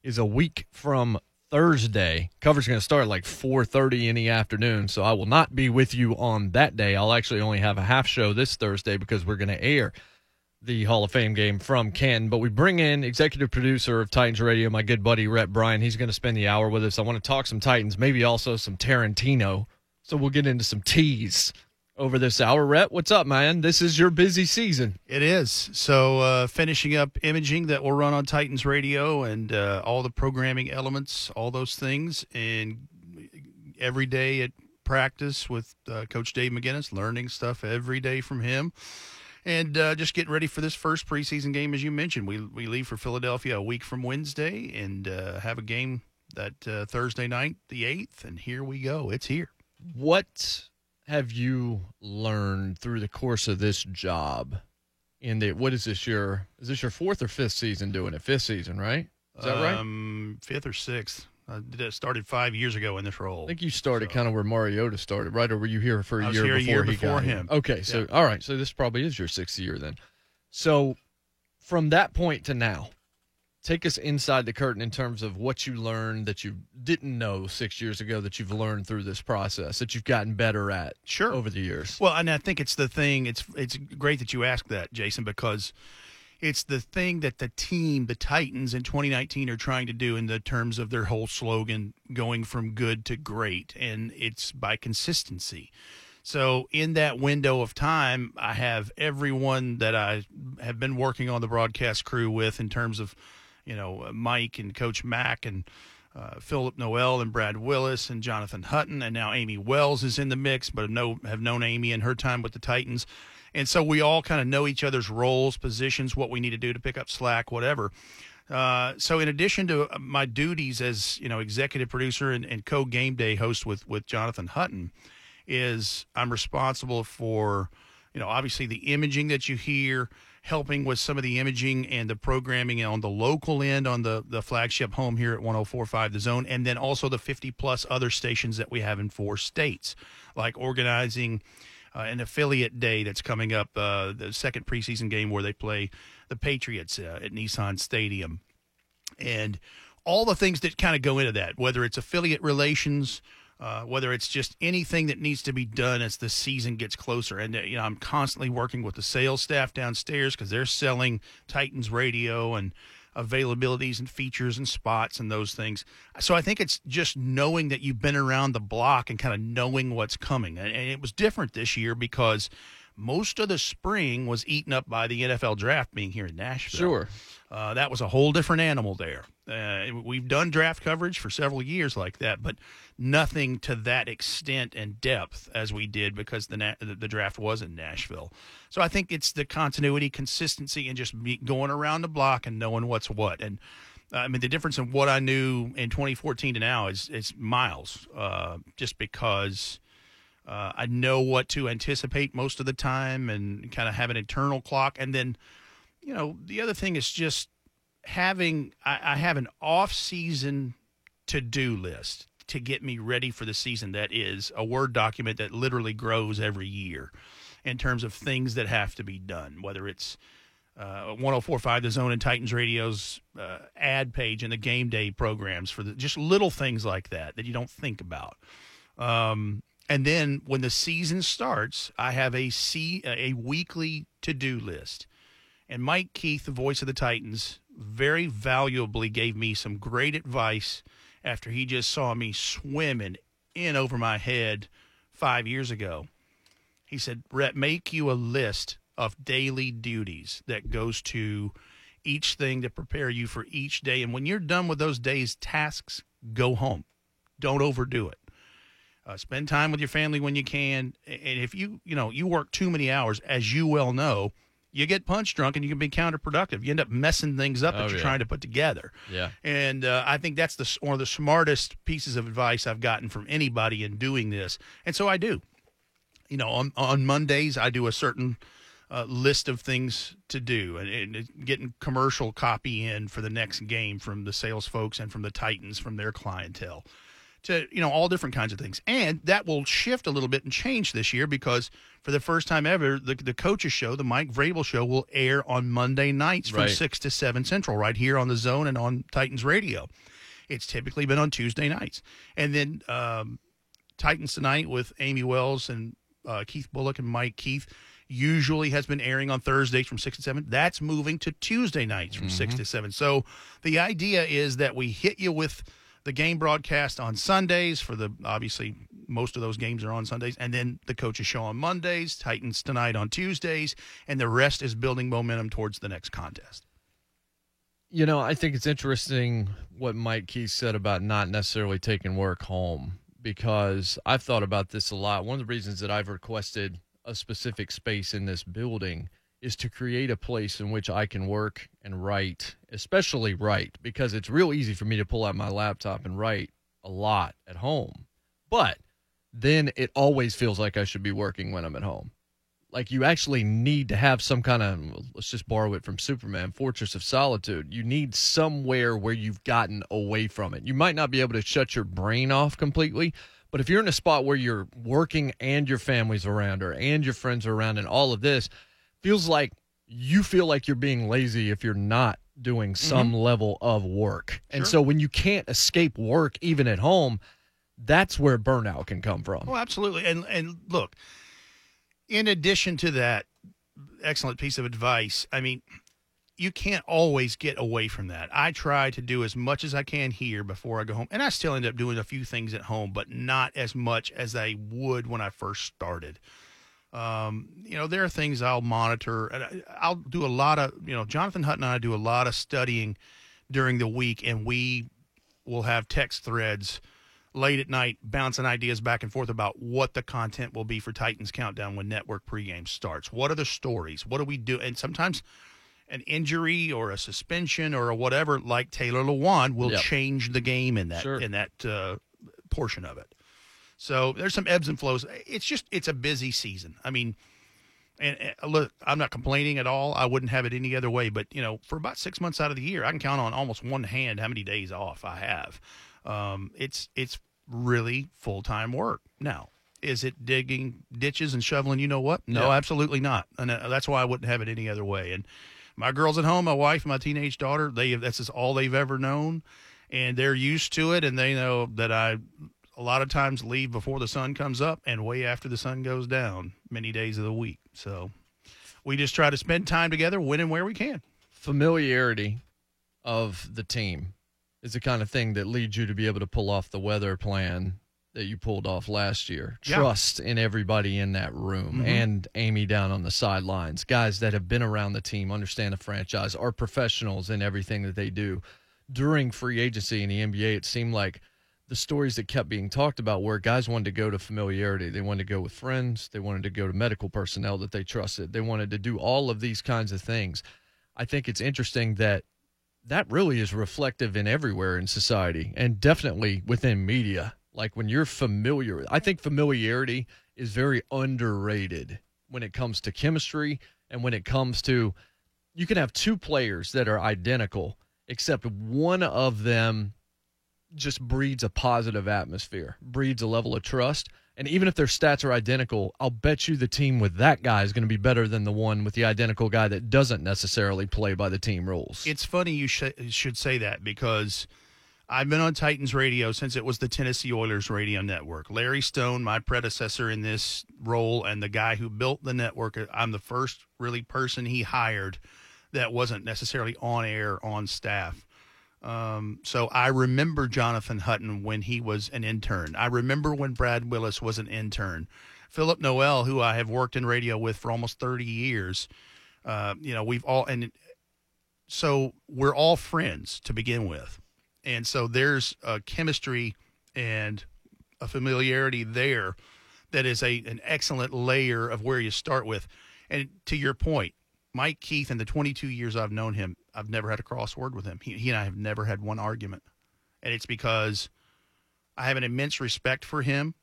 Speaker 1: is a week from Thursday. Coverage going to start like 4:30 in the afternoon, so I will not be with you on that day. I'll actually only have a half show this Thursday because we're going to air the Hall of Fame game from Canton. But we bring in executive producer of Titans Radio, my good buddy Rhett Bryan. He's going to spend the hour with us. I want to talk some Titans, maybe also some Tarantino. So we'll get into some teas over this hour. Rhett, what's up, man? This is your busy season.
Speaker 2: It is. So, uh, finishing up imaging that will run on Titans Radio and uh, all the programming elements, all those things. And every day at practice with uh, Coach Dave McGinnis, learning stuff every day from him. And uh, just getting ready for this first preseason game, as you mentioned. We, we leave for Philadelphia a week from Wednesday and uh, have a game that uh, Thursday night, the 8th. And here we go. It's here.
Speaker 1: What have you learned through the course of this job? In the what is this your is this your fourth or fifth season doing it? Fifth season, right? Is that right?
Speaker 2: Um, fifth or sixth. Uh, I started five years ago in this role.
Speaker 1: I think you started
Speaker 2: So-
Speaker 1: kind of where Mariota started, right? Or were you here for a
Speaker 2: I was
Speaker 1: year
Speaker 2: here a
Speaker 1: before
Speaker 2: year
Speaker 1: he
Speaker 2: before
Speaker 1: got here?
Speaker 2: him.
Speaker 1: Okay, so
Speaker 2: Yeah.
Speaker 1: all right, so this probably is your sixth year then. So from that point to now, take us inside the curtain in terms of what you learned that you didn't know six years ago that you've learned through this process that you've gotten better at
Speaker 2: Sure.
Speaker 1: over the years.
Speaker 2: Well, and I think it's the thing. It's it's great that you asked that, Jason, because it's the thing that the team, the Titans in 2019, are trying to do in the terms of their whole slogan, going from good to great, and it's by consistency. So in that window of time, I have everyone that I have been working on the broadcast crew with in terms of, you know, Mike and Coach Mack and uh, Philip Noel and Brad Willis and Jonathan Hutton, and now Amy Wells is in the mix, but know have known Amy in her time with the Titans, and so we all kind of know each other's roles, positions, what we need to do to pick up slack, whatever. Uh, so in addition to my duties as you know executive producer and, and co game day host with with Jonathan Hutton, is I'm responsible for you know obviously the imaging that you hear helping with some of the imaging and the programming on the local end on the the flagship home here at 1045 the zone and then also the 50 plus other stations that we have in four states like organizing uh, an affiliate day that's coming up uh, the second preseason game where they play the patriots uh, at nissan stadium and all the things that kind of go into that, whether it's affiliate relations, uh, whether it's just anything that needs to be done as the season gets closer. And uh, you know, I'm constantly working with the sales staff downstairs because they're selling Titans radio and availabilities and features and spots and those things. So I think it's just knowing that you've been around the block and kind of knowing what's coming. And, it was different this year because most of the spring was eaten up by the NFL draft being here in Nashville.
Speaker 1: Sure.
Speaker 2: Uh, that was a whole different animal there. Uh, we've done draft coverage for several years like that, but nothing to that extent and depth as we did because the na- the draft was in Nashville. So I think it's the continuity, consistency, and just going around the block and knowing what's what. And uh, I mean, the difference in what I knew in 2014 to now is is miles. Uh, just because Uh, I know what to anticipate most of the time and kind of have an internal clock. And then, you know, the other thing is just having, I, I have an off season to do list to get me ready for the season that is a Word document that literally grows every year in terms of things that have to be done, whether it's uh, 1045 the zone and titans radio's uh, ad page and the game day programs for the just little things like that that you don't think about um, and then when the season starts i have a c a weekly to-do list and mike keith the voice of the titans very valuably gave me some great advice after he just saw me swimming in over my head five years ago he said Rhett, make you a list of daily duties that goes to each thing to prepare you for each day. And when you're done with those days' tasks, go home. Don't overdo it. Uh, spend time with your family when you can. And if you, you know, you work too many hours, as you well know, you get punch drunk and you can be counterproductive. You end up messing things up
Speaker 1: Oh,
Speaker 2: that you're
Speaker 1: yeah.
Speaker 2: trying to put together.
Speaker 1: Yeah.
Speaker 2: And uh, I think that's the one of the smartest pieces of advice I've gotten from anybody in doing this. And so I do. You know, on on Mondays I do a certain uh, list of things to do, and, and getting commercial copy in for the next game from the sales folks and from the Titans from their clientele. To you know, all different kinds of things, and that will shift a little bit and change this year because for the first time ever, the the coaches show, the Mike Vrabel show, will air on Monday nights from
Speaker 1: Right.
Speaker 2: six to seven central, right here on the Zone and on Titans Radio. It's typically been on Tuesday nights, and then um, Titans tonight with Amy Wells and uh, Keith Bulluck and Mike Keith usually has been airing on Thursdays from 6 to 7. That's moving to Tuesday nights from 6 to 7. So the idea is that we hit you with the game broadcast on Sundays for the obviously most of those games are on Sundays and then the coaches show on Mondays, Titans tonight on Tuesdays, and the rest is building momentum towards the next contest.
Speaker 1: You know, I think it's interesting what Mike Keith said about not necessarily taking work home because I've thought about this a lot. One of the reasons that I've requested a specific space in this building is to create a place in which I can work and write, especially write, because it's real easy for me to pull out my laptop and write a lot at home. But then it always feels like I should be working when I'm at home. Like you actually need to have some kind of let's just borrow it from superman fortress of solitude. You need somewhere where you've gotten away from it. You might not be able to shut your brain off completely but if you're in a spot where you're working and your family's around or and your friends are around and all of this feels like you feel like you're being lazy if you're not doing mm-hmm. some level of work and so when you can't escape work even at home that's where burnout can come from
Speaker 2: Oh, absolutely. And and look, in addition to that excellent piece of advice, I mean, you can't always get away from that. I try to do as much as I can here before I go home, and I still end up doing a few things at home, but not as much as I would when I first started. Um, you know, there are things I'll monitor, and I'll do a lot of. You know, Jonathan Hutton and I do a lot of studying during the week, and we will have text threads late at night bouncing ideas back and forth about what the content will be for Titans Countdown when network pregame starts. What are the stories? What do we do? And sometimes an injury or a suspension or a whatever, like Taylor Lewan, will
Speaker 1: Yep.
Speaker 2: change the game in that
Speaker 1: Sure.
Speaker 2: in that uh, portion of it. So there's some ebbs and flows. It's just it's a busy season. I mean, and, and look, I'm not complaining at all. I wouldn't have it any other way. But you know, for about six months out of the year, I can count on almost one hand how many days off I have. Um, it's it's really full time work. Now, is it digging ditches and shoveling? You know what? No,
Speaker 1: Yeah.
Speaker 2: absolutely not. And uh, that's why I wouldn't have it any other way. And my girls at home, my wife, my teenage daughter, they that's all they've ever known, and they're used to it, and they know that I a lot of times leave before the sun comes up and way after the sun goes down many days of the week. So we just try to spend time together when and where we can.
Speaker 1: familiarity of the team is the kind of thing that leads you to be able to pull off the weather plan that you pulled off last year.
Speaker 2: Yeah.
Speaker 1: Trust in everybody in that room mm-hmm. and Amy down on the sidelines. Guys that have been around the team, understand the franchise, are professionals in everything that they do. During free agency in the NBA, it seemed like the stories that kept being talked about were guys wanted to go to familiarity. They wanted to go with friends. They wanted to go to medical personnel that they trusted. They wanted to do all of these kinds of things. I think it's interesting that that really is reflective in everywhere in society and definitely within media. Like when you're familiar, I think familiarity is very underrated when it comes to chemistry and when it comes to you can have two players that are identical, except one of them just breeds a positive atmosphere, breeds a level of trust. And even if their stats are identical, I'll bet you the team with that guy is going to be better than the one with the identical guy that doesn't necessarily play by the team rules.
Speaker 2: It's funny you sh- should say that because I've been on Titans radio since it was the Tennessee Oilers radio network. Larry Stone, my predecessor in this role, and the guy who built the network, I'm the first really person he hired that wasn't necessarily on air on staff. Um, so I remember Jonathan Hutton when he was an intern. I remember when Brad Willis was an intern. Philip Noel, who I have worked in radio with for almost 30 years, uh, you know, we've all, and so we're all friends to begin with. And so there's a chemistry and a familiarity there that is a an excellent layer of where you start with. And to your point, Mike Keith, in the 22 years I've known him, I've never had a crossword with him. He, he and I have never had one argument. And it's because I have an immense respect for him.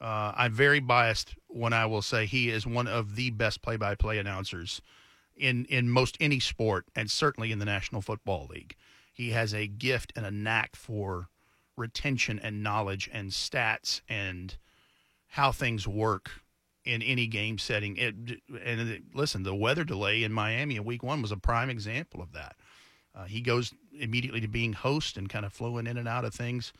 Speaker 2: Uh, I'm very biased when I will say he is one of the best play by play announcers in, in most any sport, and certainly in the National Football League. He has a gift and a knack for retention and knowledge and stats and how things work in any game setting. It, and it, listen, the weather delay in Miami in Week One was a prime example of that. Uh, he goes immediately to being host and kind of flowing in and out of things.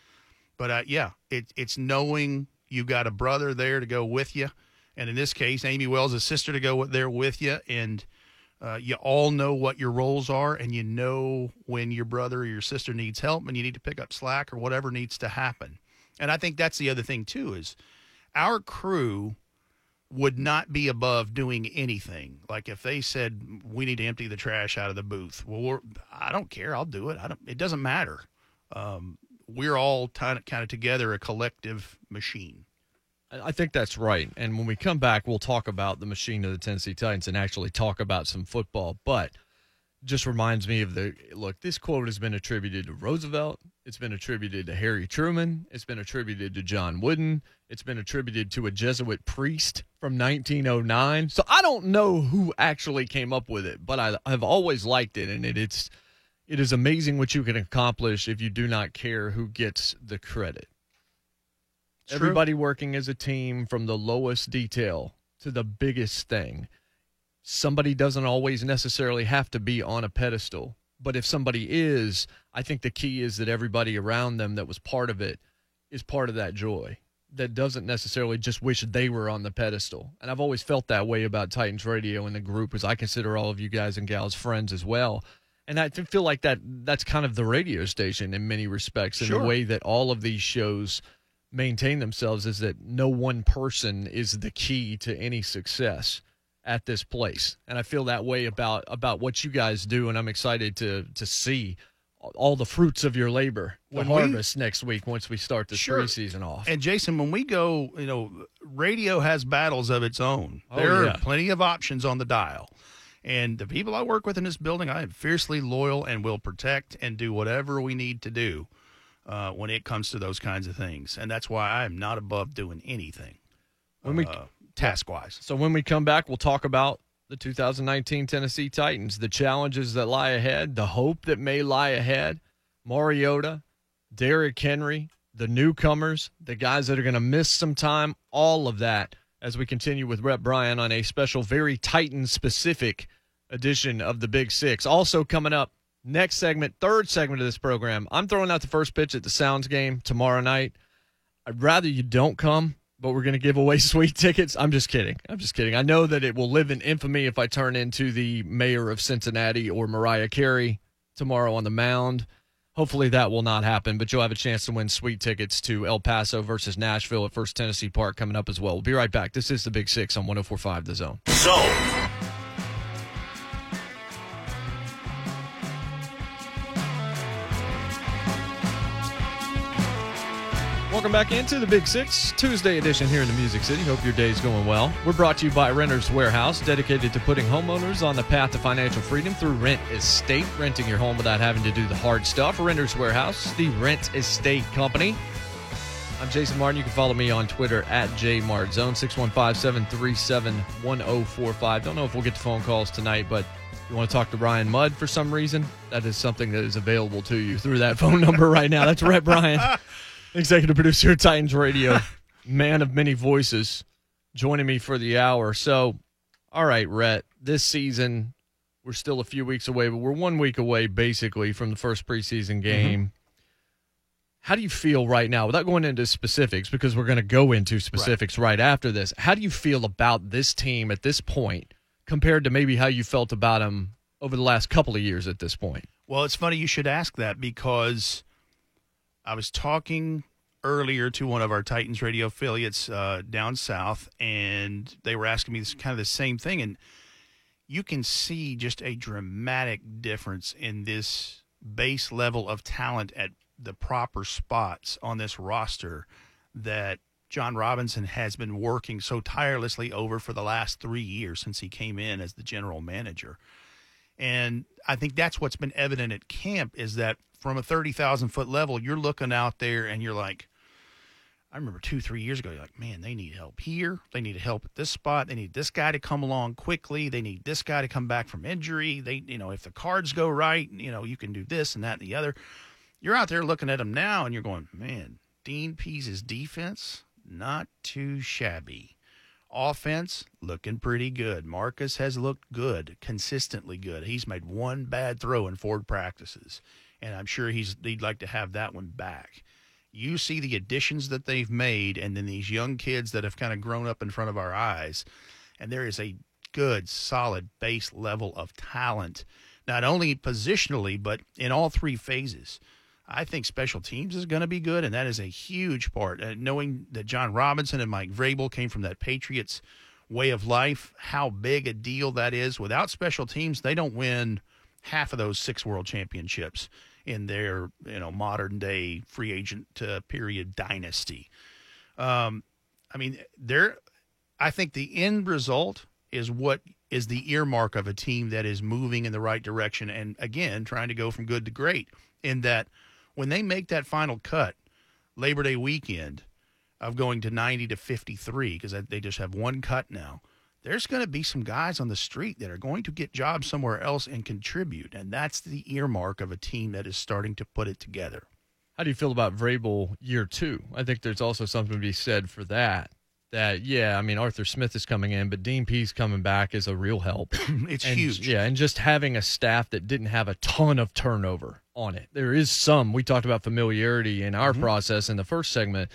Speaker 2: But uh, yeah, it, it's knowing you got a brother there to go with you, and in this case, Amy Wells' a sister to go there with you, and uh, you all know what your roles are, and you know when your brother or your sister needs help, and you need to pick up slack or whatever needs to happen. And I think that's the other thing too is our crew would not be above doing anything. Like if they said we need to empty the trash out of the booth, well, I don't care. I'll do it. I don't. It doesn't matter. Um, we're all kind of kind of together, a collective machine.
Speaker 1: I think that's right. And when we come back, we'll talk about the machine of the Tennessee Titans and actually talk about some football. But just reminds me of the look, this quote has been attributed to Roosevelt. It's been attributed to Harry Truman. It's been attributed to John Wooden. It's been attributed to a Jesuit priest from 1909. So I don't know who actually came up with it, but I, have always liked it. And it, it's, it is amazing what you can accomplish if you do not care who gets the credit. It's Everybody true. working as a team from the lowest detail to the biggest thing somebody doesn't always necessarily have to be on a pedestal. But if somebody is, I think the key is that everybody around them that was part of it is part of that joy that doesn't necessarily just wish they were on the pedestal. And I've always felt that way about Titans Radio and the group as I consider all of you guys and gals friends as well. And I feel like that that's kind of the radio station in many respects in sure. the way that all of these shows maintain themselves is that no one person is the key to any success at this place, and I feel that way about about what you guys do, and I'm excited to to see all the fruits of your labor, the when harvest we, next week once we start the sure. season off.
Speaker 2: And Jason, when we go, you know, radio has battles of its own. Oh, there yeah. are plenty of options on the dial. And the people I work with in this building, I am fiercely loyal and will protect and do whatever we need to do uh, when it comes to those kinds of things. And that's why I am not above doing anything. When we uh, task wise.
Speaker 1: So when we come back, we'll talk about the 2019 Tennessee Titans, the challenges that lie ahead, the hope that may lie ahead. Mariota, Derrick Henry, the newcomers, the guys that are going to miss some time, all of that as we continue with Rhett Bryan on a special, very Titan specific edition of the Big Six. Also coming up, next segment, third segment of this program. I'm throwing out the first pitch at the Sounds game tomorrow night. I'd rather you don't come but we're going to give away sweet tickets. I'm just kidding. I'm just kidding. I know that it will live in infamy if I turn into the mayor of Cincinnati or Mariah Carey tomorrow on the mound. Hopefully that will not happen, but you'll have a chance to win sweet tickets to El Paso versus Nashville at First Tennessee Park coming up as well. We'll be right back. This is the Big Six on 1045 The Zone.
Speaker 3: Zone.
Speaker 1: Welcome back into the Big Six Tuesday edition here in the Music City. Hope your day's going well. We're brought to you by Renters Warehouse, dedicated to putting homeowners on the path to financial freedom through Rent Estate, renting your home without having to do the hard stuff. Renters Warehouse, the Rent Estate company. I'm Jason Martin. You can follow me on Twitter at jmartzone, 615-737-1045. Don't know if we'll get to phone calls tonight, but you want to talk to Ryan Mudd for some reason, that is something that is available to you through that phone number right now. That's Rhett Bryan, executive producer at Titans Radio, man of many voices, joining me for the hour. So, all right, Rhett, this season, we're still a few weeks away, but we're one week away basically from the first preseason game. Mm-hmm. How do you feel right now, without going into specifics, because we're going to go into specifics right. right after this? How do you feel about this team at this point compared to maybe how you felt about them over the last couple of years at this point?
Speaker 2: Well, it's funny you should ask that because I was talking earlier to one of our Titans radio affiliates uh, down south, and they were asking me this kind of the same thing. And you can see just a dramatic difference in this base level of talent at the proper spots on this roster that Jon Robinson has been working so tirelessly over for the last three years since he came in as the general manager. And I think that's what's been evident at camp is that from a 30,000 foot level, you're looking out there and you're like, I remember two, three years ago, you're like, man, they need help here. They need help at this spot. They need this guy to come along quickly. They need this guy to come back from injury. They, you know, if the cards go right, you know, you can do this and that and the other. You're out there looking at them now and you're going, man, Dean Pees's defense, not too shabby. Offense, looking pretty good. Marcus has looked good, consistently good. He's made one bad throw in Ford practices, and I'm sure he's he'd like to have that one back. You see the additions that they've made, and then these young kids that have kind of grown up in front of our eyes, and there is a good, solid base level of talent, not only positionally, but in all three phases. I think special teams is going to be good, and that is a huge part. Uh, knowing that Jon Robinson and Mike Vrabel came from that Patriots way of life, how big a deal that is. Without special teams, they don't win half of those six world championships in their you know modern day free agent uh, period dynasty. Um, I mean, there. I think the end result is what is the earmark of a team that is moving in the right direction, and again, trying to go from good to great. In that when they make that final cut Labor Day weekend of going to 90 to 53 because they just have one cut now, there's going to be some guys on the street that are going to get jobs somewhere else and contribute. And that's the earmark of a team that is starting to put it together.
Speaker 1: How do you feel about Vrabel year two? I think there's also something to be said for that that yeah, I mean Arthur Smith is coming in, but Dean Pees coming back is a real help.
Speaker 2: it's
Speaker 1: and,
Speaker 2: huge.
Speaker 1: Yeah, and just having a staff that didn't have a ton of turnover on it. There is some. We talked about familiarity in our mm-hmm. process in the first segment.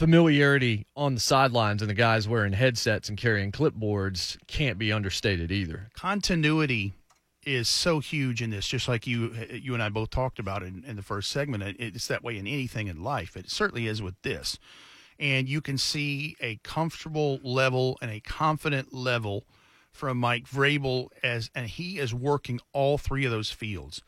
Speaker 1: Familiarity on the sidelines and the guys wearing headsets and carrying clipboards can't be understated either.
Speaker 2: Continuity is so huge in this, just like you you and I both talked about in, in the first segment. It's that way in anything in life. It certainly is with this and you can see a comfortable level and a confident level from Mike Vrabel as and he is working all three of those fields.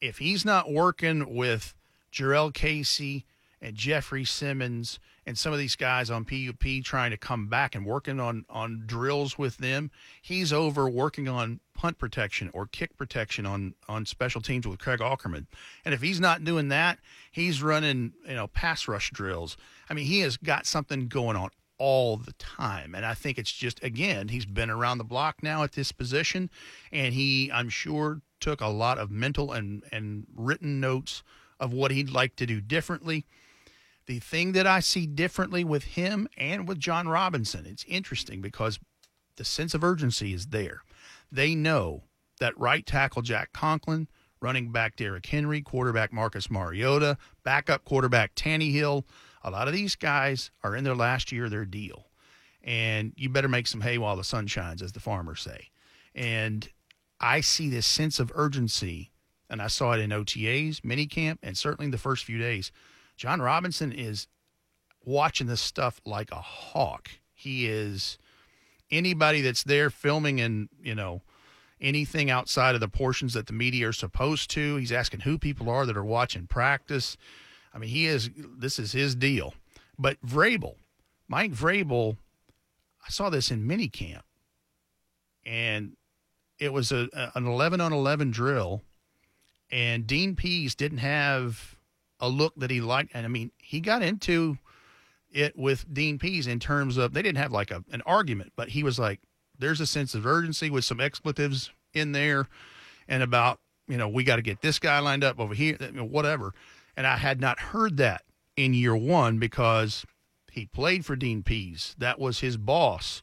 Speaker 2: If he's not working with Jurrell Casey and Jeffrey Simmons and some of these guys on PUP trying to come back and working on on drills with them, he's over working on punt protection or kick protection on on special teams with Craig Aukerman. And if he's not doing that, he's running, you know, pass rush drills. I mean, he has got something going on all the time. And I think it's just again, he's been around the block now at this position and he I'm sure took a lot of mental and and written notes of what he'd like to do differently. The thing that I see differently with him and with Jon Robinson, it's interesting because the sense of urgency is there. They know that right tackle Jack Conklin, running back Derrick Henry, quarterback Marcus Mariota, backup quarterback Tannehill, a lot of these guys are in their last year their deal. And you better make some hay while the sun shines, as the farmers say. And I see this sense of urgency, and I saw it in OTAs, minicamp, and certainly in the first few days. Jon Robinson is watching this stuff like a hawk. He is anybody that's there filming and you know anything outside of the portions that the media are supposed to. He's asking who people are that are watching practice. I mean, he is. This is his deal. But Vrabel, Mike Vrabel, I saw this in minicamp, and it was a, an eleven on eleven drill, and Dean Pees didn't have a look that he liked. And I mean, he got into it with Dean Pees in terms of they didn't have like a, an argument, but he was like, there's a sense of urgency with some expletives in there and about, you know, we got to get this guy lined up over here, whatever. And I had not heard that in year one because he played for Dean Pees. That was his boss.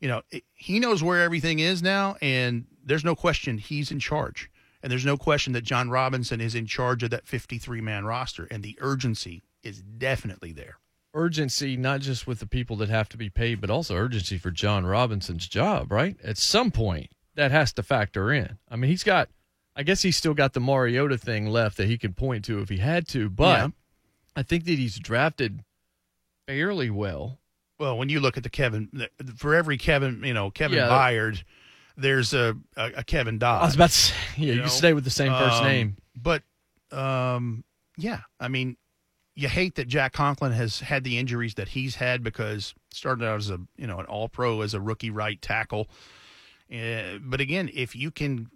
Speaker 2: You know, it, he knows where everything is now, and there's no question he's in charge. And there's no question that Jon Robinson is in charge of that 53 man roster, and the urgency is definitely there.
Speaker 1: Urgency, not just with the people that have to be paid, but also urgency for Jon Robinson's job, right? At some point, that has to factor in. I mean, he's got, I guess he's still got the Mariota thing left that he could point to if he had to, but
Speaker 2: Yeah.
Speaker 1: I think that he's drafted fairly well.
Speaker 2: Well, when you look at the Kevin, for every Kevin, you know, Kevin
Speaker 1: Yeah.
Speaker 2: Byard, there's a, a, a Kevin Dodd.
Speaker 1: I was about to say, yeah, you,
Speaker 2: You
Speaker 1: can stay with the same first
Speaker 2: Um,
Speaker 1: name.
Speaker 2: But um, yeah, I mean, you hate that Jack Conklin has had the injuries that he's had because started out as a you know an All Pro as a rookie right tackle. Uh, but again, if you can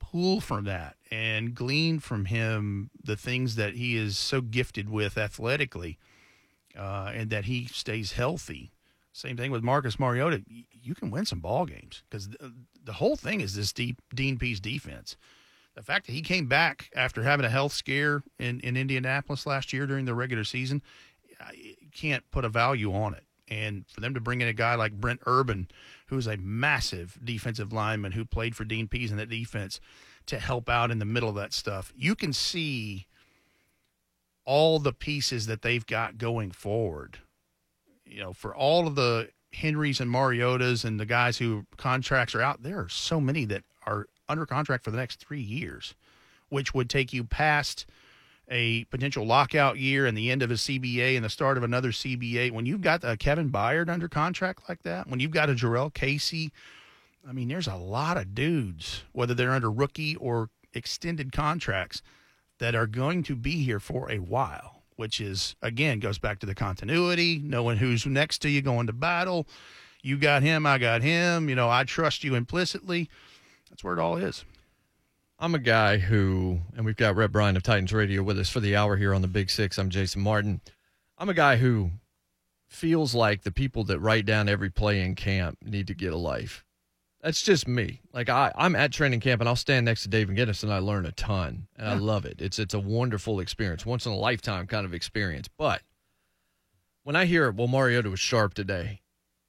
Speaker 2: pull from that and glean from him the things that he is so gifted with athletically, uh, and that he stays healthy. Same thing with Marcus Mariota. You can win some ball games because the, whole thing is this deep Dean Pees defense. The fact that he came back after having a health scare in, in Indianapolis last year during the regular season, I- can't put a value on it. And for them to bring in a guy like Brent Urban, who's a massive defensive lineman who played for Dean Pees in that defense, to help out in the middle of that stuff, you can see all the pieces that they've got going forward. You know, for all of the Henrys and Mariotas and the guys who contracts are out, there are so many that are under contract for the next three years, which would take you past a potential lockout year and the end of a CBA and the start of another CBA. When you've got a Kevin Byard under contract like that, when you've got a Jurrell Casey, I mean, there's a lot of dudes, whether they're under rookie or extended contracts, that are going to be here for a while, which is, again, goes back to the continuity, knowing who's next to you going to battle. You got him, I got him. You know, I trust you implicitly. That's where it all is.
Speaker 1: I'm a guy who, and we've got Rhett Bryan of Titans Radio with us for the hour here on the Big Six. I'm Jason Martin. I'm a guy who feels like the people that write down every play in camp need to get a life. That's just me. Like I, I'm at training camp and I'll stand next to Dave McGinnis and I learn a ton and I love it. It's it's a wonderful experience, once in a lifetime kind of experience. But when I hear, well, Mariota was sharp today,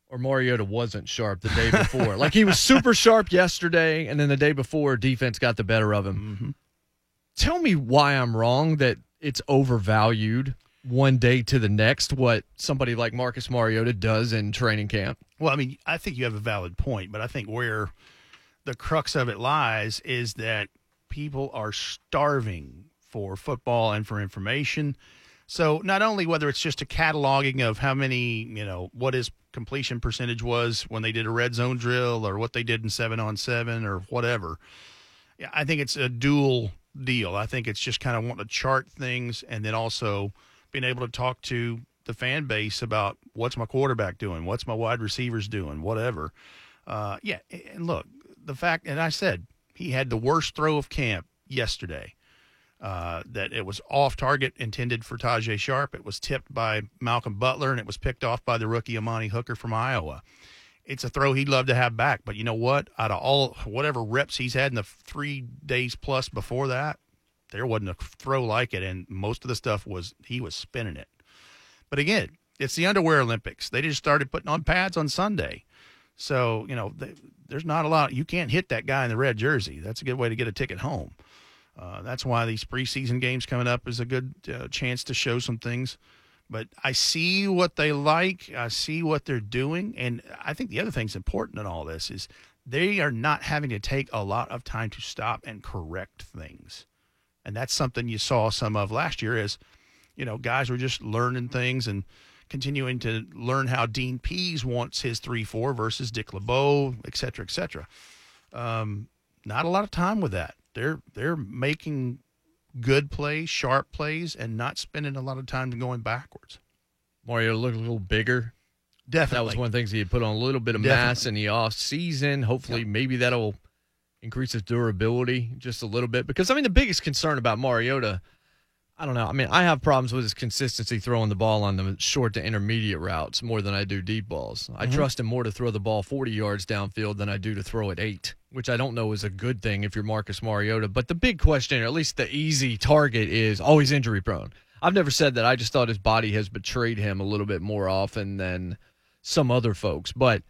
Speaker 1: or Mariota wasn't sharp the day before. like he was super sharp yesterday, and then the day before, defense got the better of him. Mm-hmm. Tell me why I'm wrong that it's overvalued one day to the next what somebody like Marcus Mariota does in training camp.
Speaker 2: Well, I mean, I think you have a valid point, but I think where the crux of it lies is that people are starving for football and for information. So not only whether it's just a cataloging of how many, you know, what his completion percentage was when they did a red zone drill or what they did in seven on seven or whatever. Yeah, I think it's a dual deal. I think it's just kind of wanting to chart things and then also being able to talk to the fan base about what's my quarterback doing, what's my wide receivers doing, whatever. Uh, yeah, and look, the fact, and I said he had the worst throw of camp yesterday. Uh, that it was off target, intended for Tajaé Sharpe. It was tipped by Malcolm Butler, and it was picked off by the rookie Amani Hooker from Iowa. It's a throw he'd love to have back, but you know what? Out of all whatever reps he's had in the three days plus before that, there wasn't a throw like it, and most of the stuff was he was spinning it. But again, it's the underwear Olympics. They just started putting on pads on Sunday. So, you know, they, there's not a lot. You can't hit that guy in the red jersey. That's a good way to get a ticket home. Uh, that's why these preseason games coming up is a good uh, chance to show some things. But I see what they like. I see what they're doing. And I think the other thing's important in all this is they are not having to take a lot of time to stop and correct things. And that's something you saw some of last year is, you know, guys were just learning things and continuing to learn how Dean Pees wants his 3 4 versus Dick LeBeau, et cetera, et cetera. Um, not a lot of time with that. They're they're making good plays, sharp plays, and not spending a lot of time going backwards.
Speaker 1: Mariota looked a little bigger.
Speaker 2: Definitely.
Speaker 1: That was one of the things he had put on a little bit of mass in the off season. Hopefully, maybe that'll increase his durability just a little bit. Because I mean, the biggest concern about Mariota, I don't know. I mean, I have problems with his consistency throwing the ball on the short to intermediate routes more than I do deep balls. I mm-hmm. trust him more to throw the ball 40 yards downfield than I do to throw it eight, which I don't know is a good thing if you're Marcus Mariota. But the big question, or at least the easy target, is always injury prone. I've never said that. I just thought his body has betrayed him a little bit more often than some other folks. But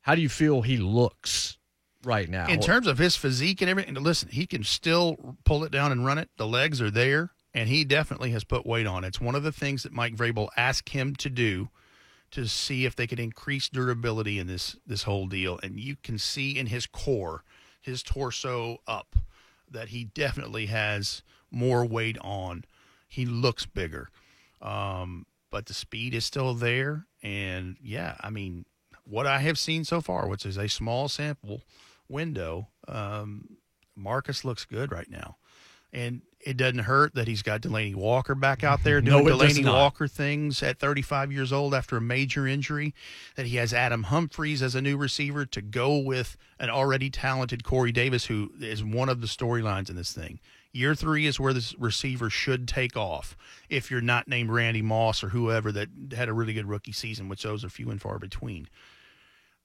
Speaker 1: how do you feel he looks right now?
Speaker 2: In terms of his physique and everything, listen, he can still pull it down and run it. The legs are there, and he definitely has put weight on. It's one of the things that Mike Vrabel asked him to do to see if they could increase durability in this this whole deal. And you can see in his core, his torso up, that he definitely has more weight on. He looks bigger, um, but the speed is still there. And yeah, I mean, what I have seen so far, which is a small sample window, um, Marcus looks good right now. And it doesn't hurt that he's got Delanie Walker back out there
Speaker 1: mm-hmm.
Speaker 2: doing
Speaker 1: it does Delanie.
Speaker 2: Walker things at 35 years old after a major injury. That he has Adam Humphries as a new receiver to go with an already talented Corey Davis, who is one of the storylines in this thing. Year three is where this receiver should take off if you're not named Randy Moss or whoever that had a really good rookie season, which those are few and far between.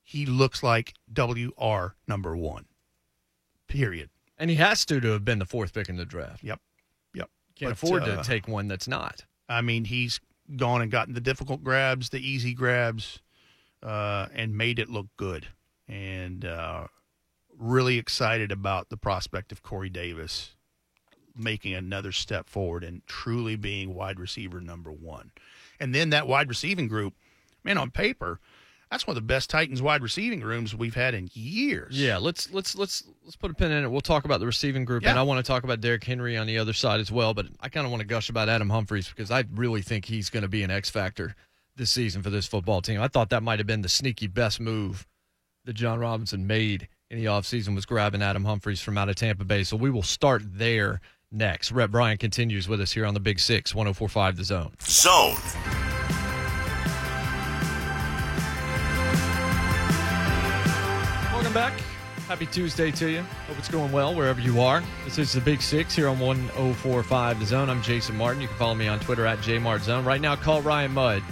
Speaker 2: He looks like WR number one. Period.
Speaker 1: and he has to to have been the fourth pick in the draft.
Speaker 2: Yep.
Speaker 1: Can't afford
Speaker 2: uh,
Speaker 1: to take one that's not.
Speaker 2: I mean, he's gone and gotten the difficult grabs, the easy grabs, uh, and made it look good. And uh, really excited about the prospect of Corey Davis making another step forward and truly being wide receiver number one. And then that wide receiving group, man, on paper, that's one of the best Titans wide receiving rooms we've had in years.
Speaker 1: Yeah, let's let's let's let's put a pin in it. We'll talk about the receiving group, and I want to talk about Derrick Henry on the other side as well. But I kind of want to gush about Adam Humphries because I really think he's going to be an X factor this season for this football team. I thought that might have been the sneaky best move that Jon Robinson made in the offseason was grabbing Adam Humphries from out of Tampa Bay. So we will start there next. Rhett Bryan continues with us here on the Big Six, 1045 The Zone.
Speaker 3: Zone.
Speaker 1: Back. Happy Tuesday to you. Hope it's going well wherever you are. This is the Big Six here on 1045 The Zone. I'm Jason Martin. You can follow me on Twitter at JMartZone. Right now, call Ryan Mudd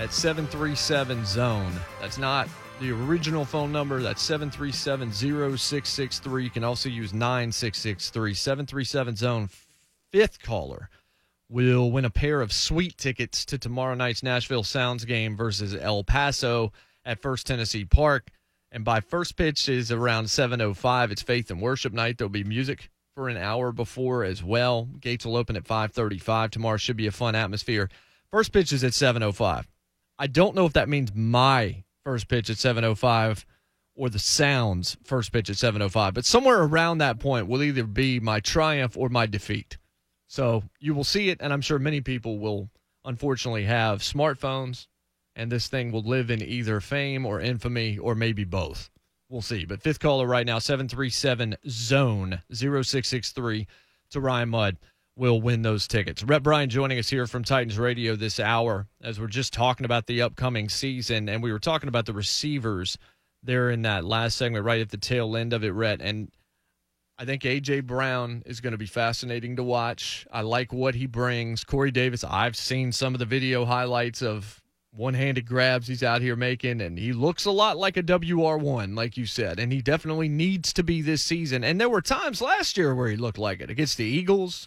Speaker 1: at 737 Zone. That's not the original phone number. That's 737 0663. You can also use 9663. 737 Zone, fifth caller will win a pair of sweet tickets to tomorrow night's Nashville Sounds game versus El Paso at First Tennessee Park. And by first pitch is around 7:05. It's Faith and Worship night. There'll be music for an hour before as well. Gates will open at 5:35. Tomorrow should be a fun atmosphere. First pitch is at 7:05. I don't know if that means my first pitch at 7:05 or the Sounds first pitch at 7:05, but somewhere around that point will either be my triumph or my defeat. So you will see it, and I'm sure many people will unfortunately have smartphones, and this thing will live in either fame or infamy or maybe both. We'll see. But fifth caller right now, 737 Zone 0663 to Ryan Mudd will win those tickets. Rhett Bryan joining us here from Titans Radio this hour as we're just talking about the upcoming season, and we were talking about the receivers there in that last segment right at the tail end of it, Rhett. And I think AJ Brown is going to be fascinating to watch. I like what he brings. Corey Davis, I've seen some of the video highlights of one-handed grabs he's out here making and he looks a lot like a WR1 like you said and he definitely needs to be this season. And there were times last year where he looked like it against the Eagles.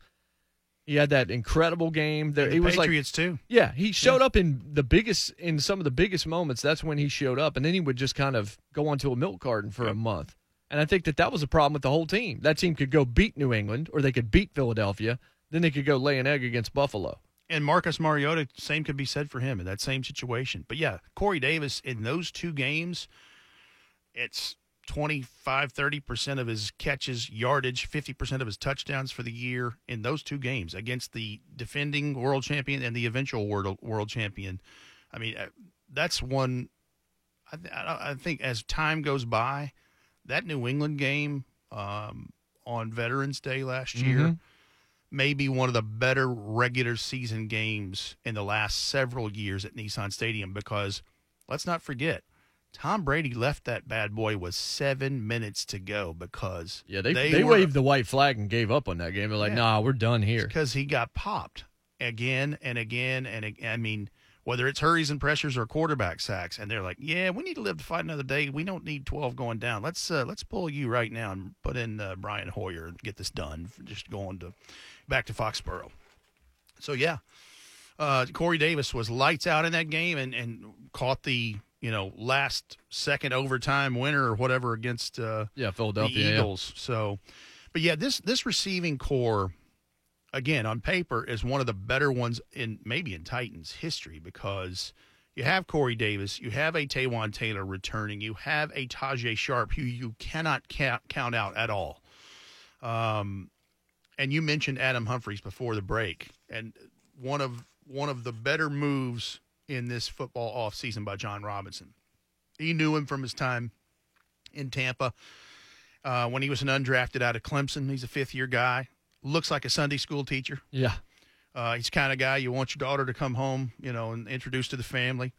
Speaker 1: He had that incredible game. There
Speaker 2: The
Speaker 1: he was like
Speaker 2: Patriots too.
Speaker 1: yeah, he showed up in the biggest in some of the biggest moments. That's when he showed up, and then he would just kind of go onto a milk carton for a month. And I think that that was a problem with the whole team. That team could go beat New England, or they could beat Philadelphia. Then they could go lay an egg against Buffalo.
Speaker 2: And Marcus Mariota, same could be said for him in that same situation. But yeah, Corey Davis in those two games, it's 25, 30% of his catches, yardage, 50% of his touchdowns for the year in those two games against the defending world champion and the eventual world, world champion. I mean, uh, that's one. I, I think as time goes by, that New England game um, on Veterans Day last year may be one of the better regular season games in the last several years at Nissan Stadium because let's not forget, Tom Brady left that bad boy with seven minutes to go because
Speaker 1: Yeah, they they,
Speaker 2: were-
Speaker 1: waved the white flag and gave up on that game. They're like,
Speaker 2: Yeah.
Speaker 1: nah, we're done here.
Speaker 2: because he got popped. again and again and I mean whether it's hurries and pressures or quarterback sacks and they're like yeah we need to live to fight another day we don't need 12 going down let's uh, let's pull you right now and put in uh, Brian Hoyer and get this done just going to back to Foxborough so yeah uh, Corey Davis was lights out in that game and, and caught the you know last second overtime winner or whatever against uh,
Speaker 1: Yeah,
Speaker 2: the
Speaker 1: Philadelphia. yeah.
Speaker 2: Eagles. So, but yeah, this this receiving core, again on paper, is one of the better ones in maybe in Titans history because you have Corey Davis, you have a Taywan Taylor returning, you have a Tajaé Sharpe who you cannot count, count out at all. Um, and you mentioned Adam Humphries before the break, and one of one of the better moves in this football offseason by Jon Robinson. He knew him from his time in Tampa uh, when he was an undrafted out of Clemson. He's a fifth year guy. Looks like a Sunday school teacher.
Speaker 1: Yeah.
Speaker 2: Uh, he's the kind of guy you want your daughter to come home, you know, and introduce to the family.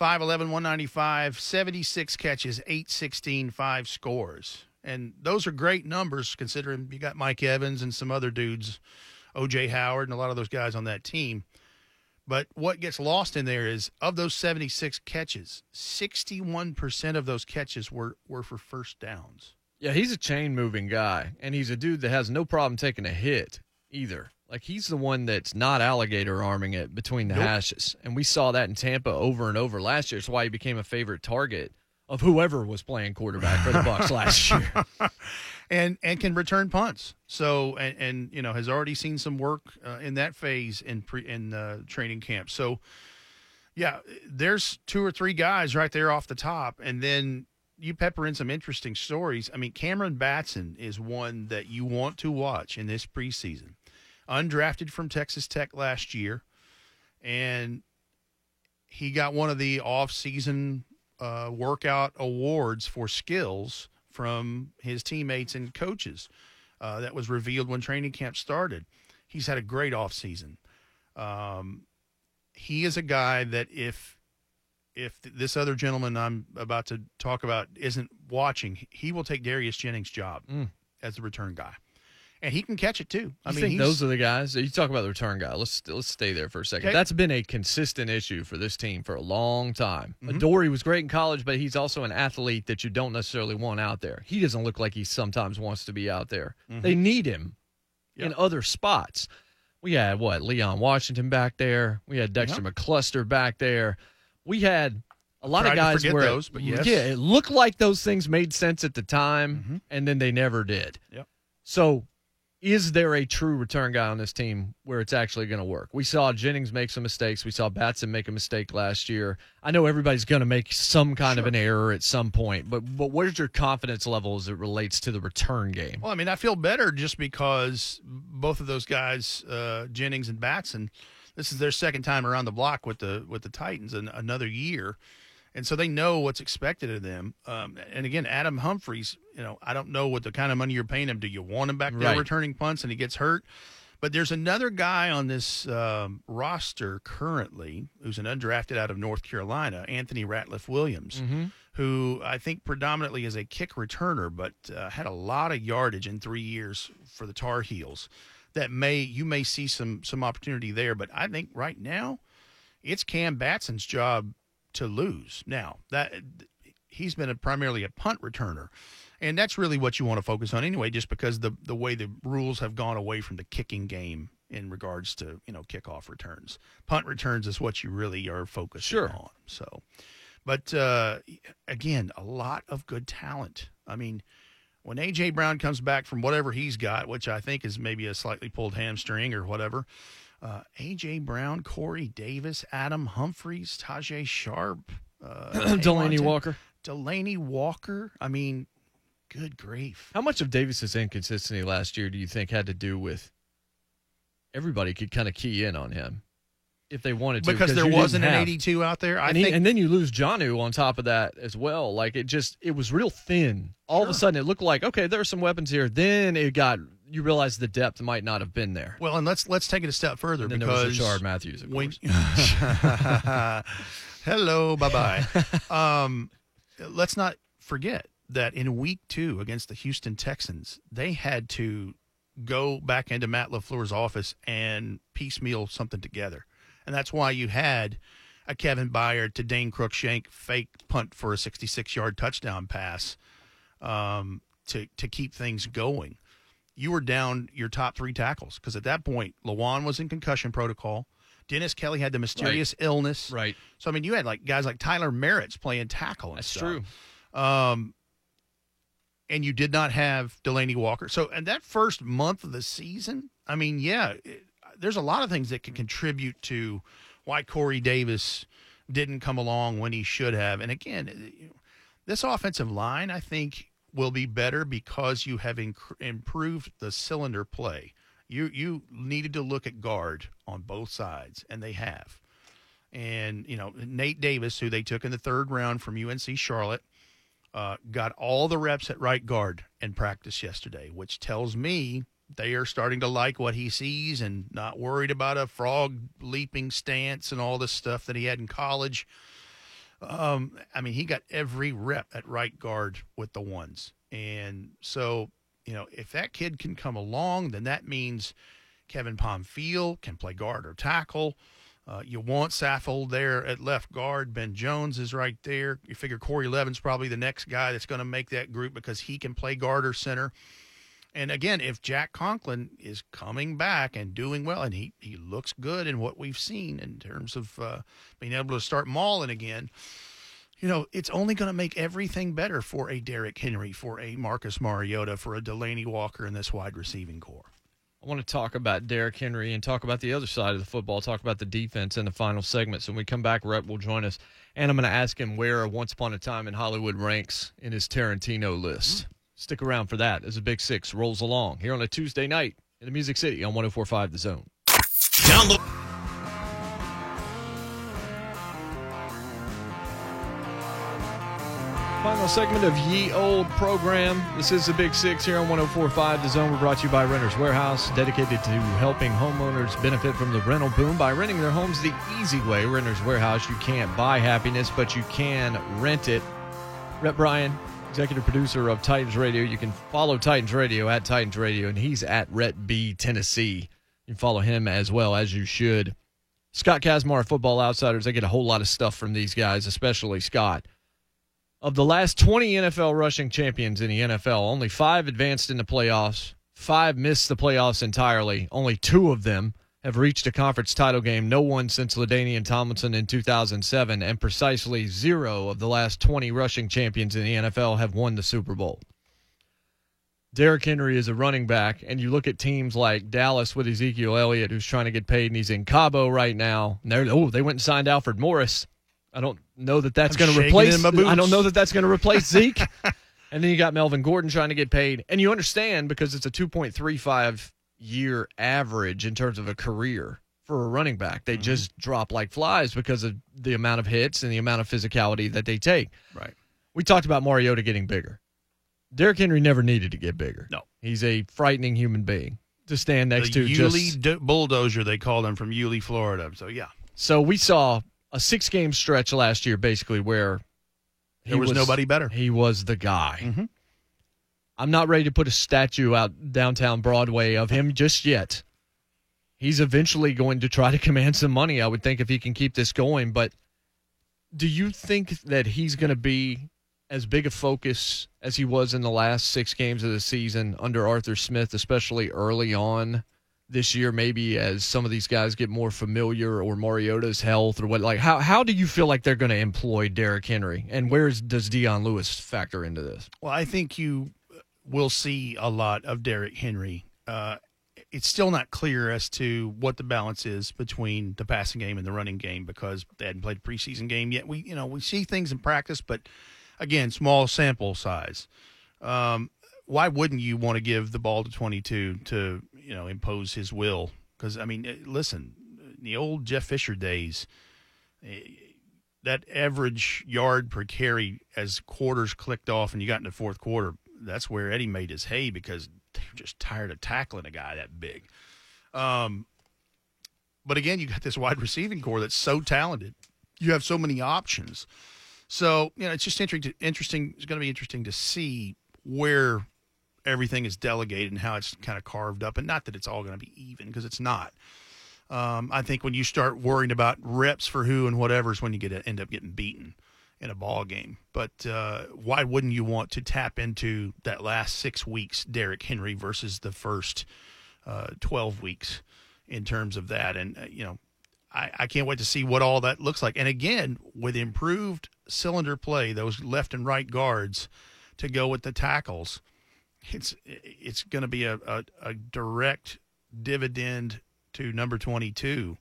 Speaker 2: 5'11, 195, 76 catches, 816, five scores. And those are great numbers considering you got Mike Evans and some other dudes, OJ Howard, and a lot of those guys on that team. But what gets lost in there is of those 76 catches, 61% of those catches were, were for first downs.
Speaker 1: Yeah, he's a chain moving guy, and he's a dude that has no problem taking a hit either. Like he's the one that's not alligator arming it between the
Speaker 2: Nope.
Speaker 1: hashes, and we saw that in Tampa over and over last year. It's why he became a favorite target of whoever was playing quarterback for the Bucs last year.
Speaker 2: and and can return punts. So and, and you know has already seen some work uh, in that phase in pre in uh, training camp. So yeah, there's two or three guys right there off the top, and then you pepper in some interesting stories. I mean, Cameron Batson is one that you want to watch in this preseason. Undrafted from Texas Tech last year, and he got one of the off-season uh, workout awards for skills from his teammates and coaches. Uh, that was revealed when training camp started. He's had a great offseason. Um, he is a guy that if if this other gentleman I'm about to talk about isn't watching, he will take Darius Jennings' job as the return guy, and he can catch it too. I mean,
Speaker 1: those are the guys. You talk about the return guy. Let's let's stay there for a second.
Speaker 2: Okay.
Speaker 1: That's been a consistent issue for this team for a long time.
Speaker 2: Mm-hmm.
Speaker 1: Adoree was great in college, but he's also an athlete that you don't necessarily want out there. He doesn't look like he sometimes wants to be out there. They need him in other spots. We had what Leon Washington back there. We had Dexter McCluster back there. We had a lot of guys where
Speaker 2: those, but yes.
Speaker 1: yeah, it looked like those things made sense at the time, and then they never did.
Speaker 2: Yep.
Speaker 1: So, is there a true return guy on this team where it's actually going to work? We saw Jennings make some mistakes. We saw Batson make a mistake last year. I know everybody's going to make some kind of an error at some point, but but where's your confidence level as it relates to the return game?
Speaker 2: Well, I mean, I feel better just because both of those guys, uh, Jennings and Batson, this is their second time around the block with the with the Titans in another year, and so they know what's expected of them. Um, and again, Adam Humphries, you know, I don't know what the kind of money you're paying him. Do you want him back there
Speaker 1: Right.
Speaker 2: returning punts and he gets hurt? But there's another guy on this um, roster currently who's an undrafted out of North Carolina, Anthony Ratliff Williams, who I think predominantly is a kick returner, but uh, had a lot of yardage in three years for the Tar Heels. That may you may see some some opportunity there, but I think right now it's Cam Batson's job to lose. Now that he's been a, primarily a punt returner, and that's really what you want to focus on anyway, just because the the way the rules have gone away from the kicking game in regards to you know kickoff returns. Punt returns is what you really are focusing
Speaker 1: Sure.
Speaker 2: on. So, but uh, again, a lot of good talent. I mean. When AJ Brown comes back from whatever he's got, which I think is maybe a slightly pulled hamstring or whatever, uh, AJ Brown, Corey Davis, Adam Humphries, Tajaé Sharpe, uh, Delanie
Speaker 1: Walker.
Speaker 2: Delanie Walker. I mean, good grief.
Speaker 1: How much of Davis's inconsistency last year do you think had to do with everybody could kind of key in on him if they wanted to?
Speaker 2: Because there wasn't an
Speaker 1: have-
Speaker 2: 82 out there. I
Speaker 1: and,
Speaker 2: think
Speaker 1: he, and then you lose Janu on top of that as well. Like it just, it was real thin. All of a sudden, it looked like okay, there are some weapons here. Then it got, you realize the depth might not have been there.
Speaker 2: Well, and let's let's take it a step further
Speaker 1: And then there was
Speaker 2: because
Speaker 1: Rishard Matthews, of
Speaker 2: when, hello, bye bye. um, let's not forget that in week two against the Houston Texans, they had to go back into Matt LaFleur's office and piecemeal something together. And that's why you had a Kevin Byard to Dane Cruikshank fake punt for a 66 yard touchdown pass um, to, to keep things going. You were down your top three tackles because at that point, Lewan was in concussion protocol. Dennis Kelly had the mysterious illness.
Speaker 1: Right.
Speaker 2: So, I mean, you had like guys like Tyler Merritt's playing tackle. And
Speaker 1: That's
Speaker 2: stuff.
Speaker 1: true.
Speaker 2: Um, and you did not have Delanie Walker. So, and that first month of the season, I mean, yeah, it, there's a lot of things that can contribute to why Corey Davis didn't come along when he should have. And again, this offensive line, I think, will be better because you have inc- improved the cylinder play. You you needed to look at guard on both sides, and they have. And you know Nate Davis, who they took in the third round from UNC Charlotte, uh, got all the reps at right guard in practice yesterday, which tells me they are starting to like what he sees and not worried about a frog leaping stance and all this stuff that he had in college. Um, I mean, he got every rep at right guard with the ones. And so, you know, if that kid can come along, then that means Kevin Pamphile can play guard or tackle. Uh, you want Saffold there at left guard. Ben Jones is right there. You figure Corey Levin's probably the next guy that's going to make that group because he can play guard or center. And again, if Jack Conklin is coming back and doing well, and he, he looks good in what we've seen in terms of uh, being able to start mauling again, you know, it's only going to make everything better for a Derrick Henry, for a Marcus Mariota, for a Delanie Walker in this wide receiving core.
Speaker 1: I want to talk about Derrick Henry and talk about the other side of the football, talk about the defense in the final segment. So when we come back, Rhett will join us. And I'm going to ask him where Once Upon a Time in Hollywood ranks in his Tarantino list. Mm-hmm. Stick around for that as a Big Six rolls along here on a Tuesday night in the Music City on 1045 The Zone.
Speaker 3: Download.
Speaker 1: Final segment of Ye Old program. This is the Big Six here on 1045 The Zone. We're brought to you by Renters Warehouse, dedicated to helping homeowners benefit from the rental boom by renting their homes the easy way. Renters Warehouse, you can't buy happiness, but you can rent it. Rhett Bryan, executive producer of Titans Radio. You can follow Titans Radio at Titans Radio, and he's at Rhett B Tennessee. You can follow him as well as you should. Scott Kacsmar, Football Outsiders. I get a whole lot of stuff from these guys, especially Scott. Of the last 20 NFL rushing champions in the NFL, only five advanced in the playoffs. Five missed the playoffs entirely. Only two of them have reached a conference title game. No one since LaDainian Tomlinson in 2007, and precisely zero of the last 20 rushing champions in the NFL have won the Super Bowl. Derrick Henry is a running back, and you look at teams like Dallas with Ezekiel Elliott, who's trying to get paid, and he's in Cabo right now. Oh, they went and signed Alfred Morris. I don't know that that's going to replace. I don't know that that's going to replace Zeke. and then you got Melvin Gordon trying to get paid, and you understand because it's a 2.35 year average in terms of a career for a running back. They mm-hmm. just drop like flies because of the amount of hits and the amount of physicality that they take.
Speaker 2: Right.
Speaker 1: We talked about Mariota getting bigger. Derrick Henry never needed to get bigger.
Speaker 2: No.
Speaker 1: He's a frightening human being to stand next
Speaker 2: the
Speaker 1: to.
Speaker 2: Yulee
Speaker 1: just,
Speaker 2: bulldozer, they called him from Yulee, Florida. So, yeah.
Speaker 1: So we saw a six game stretch last year, basically, where
Speaker 2: there was, was, nobody better.
Speaker 1: He was the guy.
Speaker 2: Mm-hmm.
Speaker 1: I'm not ready to put a statue out downtown Broadway of him just yet. He's eventually going to try to command some money, I would think, if he can keep this going. But do you think that he's going to be as big a focus as he was in the last six games of the season under Arthur Smith, especially early on? this year maybe as some of these guys get more familiar or Mariota's health or what like how how do you feel like they're going to employ Derrick Henry and where does Dion Lewis factor into this?
Speaker 2: Well, I think you will see a lot of Derrick Henry. Uh, it's still not clear as to what the balance is between the passing game and the running game because they hadn't played a preseason game yet. We you know we see things in practice, but again, small sample size. Um, why wouldn't you want to give the ball to 22 to you know impose his will because I mean, listen, the old Jeff Fisher days, eh, that average yard per carry as quarters clicked off and you got into fourth quarter, that's where Eddie made his hay because they're just tired of tackling a guy that big. Um, but again, you got this wide receiving core that's so talented. You have so many options. So, you know, it's just interesting. interesting it's going to be interesting to see where everything is delegated and how it's kind of carved up. And not that it's all going to be even because it's not. Um, I think when you start worrying about reps for who and whatever is when you get end up getting beaten in a ball game. But uh, why wouldn't you want to tap into that last six weeks, Derrick Henry versus the first uh, 12 weeks in terms of that? And, uh, you know, I, I can't wait to see what all that looks like. And again, with improved cylinder play, those left and right guards to go with the tackles, it's it's going to be a, a, a, direct dividend to number 22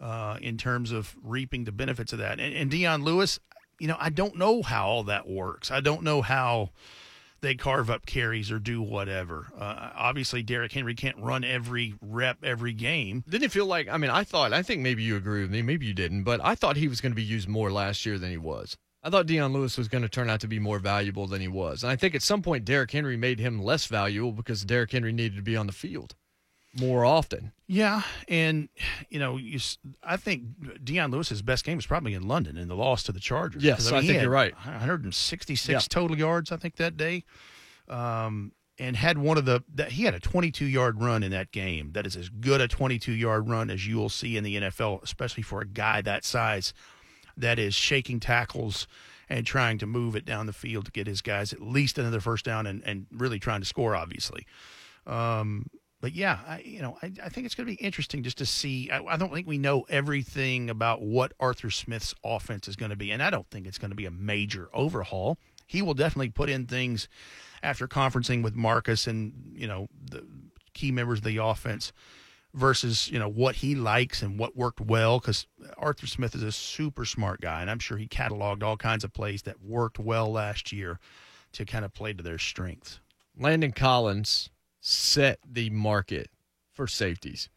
Speaker 2: uh, in terms of reaping the benefits of that. And, and Dion Lewis, you know, I don't know how all that works. I don't know how they carve up carries or do whatever. Uh, obviously, Derrick Henry can't run every rep every game.
Speaker 1: Didn't it feel like? I mean, I thought. I think maybe you agree with me. Maybe you didn't, but I thought he was going to be used more last year than he was. I thought Dion Lewis was going to turn out to be more valuable than he was, and I think at some point Derrick Henry made him less valuable because Derrick Henry needed to be on the field more often.
Speaker 2: Yeah, and you know, you, I think Dion Lewis's best game was probably in London in the loss to the Chargers.
Speaker 1: Yes, I, mean, I think you're right.
Speaker 2: 166 yeah. total yards, I think that day, um, and had one of the that he had a 22 yard run in that game. That is as good a 22 yard run as you will see in the NFL, especially for a guy that size, that is shaking tackles and trying to move it down the field to get his guys at least another first down and, and really trying to score, obviously. Um, but yeah, I, you know, I, I think it's going to be interesting just to see. I, I, don't think we know everything about what Arthur Smith's offense is going to be, and I don't think it's going to be a major overhaul. He will definitely put in things after conferencing with Marcus and you know the key members of the offense versus you know what he likes and what worked well because Arthur Smith is a super smart guy, and I'm sure he cataloged all kinds of plays that worked well last year to kind of play to their strengths.
Speaker 1: Landon Collins set the market for safeties.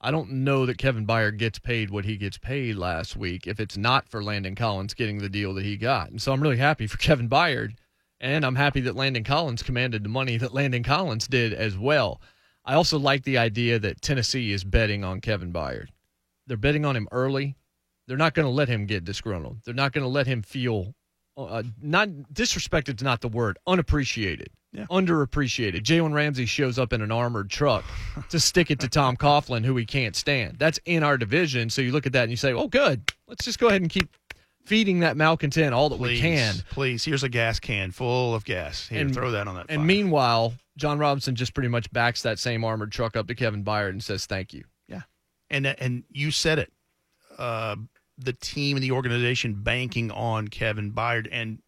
Speaker 1: I don't know that Kevin Byard gets paid what he gets paid last week if it's not for Landon Collins getting the deal that he got. And so I'm really happy for Kevin Byard. And I'm happy that Landon Collins commanded the money that Landon Collins did as well. I also like the idea that Tennessee is betting on Kevin Byard. They're betting on him early. They're not going to let him get disgruntled. They're not going to let him feel uh, not disrespected is not the word, unappreciated yeah. underappreciated. Jalen Ramsey shows up in an armored truck to stick it to Tom Coughlin, who he can't stand. That's in our division. So you look at that and you say, oh, good. Let's just go ahead and keep feeding that malcontent all that
Speaker 2: please,
Speaker 1: we can.
Speaker 2: Please, here's a gas can full of gas. Here, and, throw that on that.
Speaker 1: And meanwhile, Jon Robinson just pretty much backs that same armored truck up to Kevin Byard and says, thank you.
Speaker 2: Yeah. And, and you said it. Uh, the team and the organization banking on Kevin Byard. And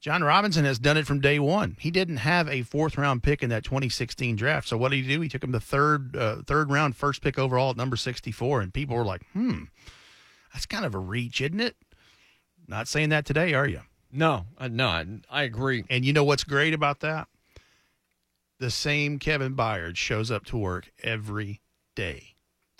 Speaker 2: Jon Robinson has done it from day one. He didn't have a fourth round pick in that 2016 draft. So what did he do? He took him the third uh, third round first pick overall at number 64, and people were like, "Hmm, that's kind of a reach, isn't it?" Not saying that today, are you?
Speaker 1: No, uh, no, I, I agree.
Speaker 2: And you know what's great about that? The same Kevin Byard shows up to work every day.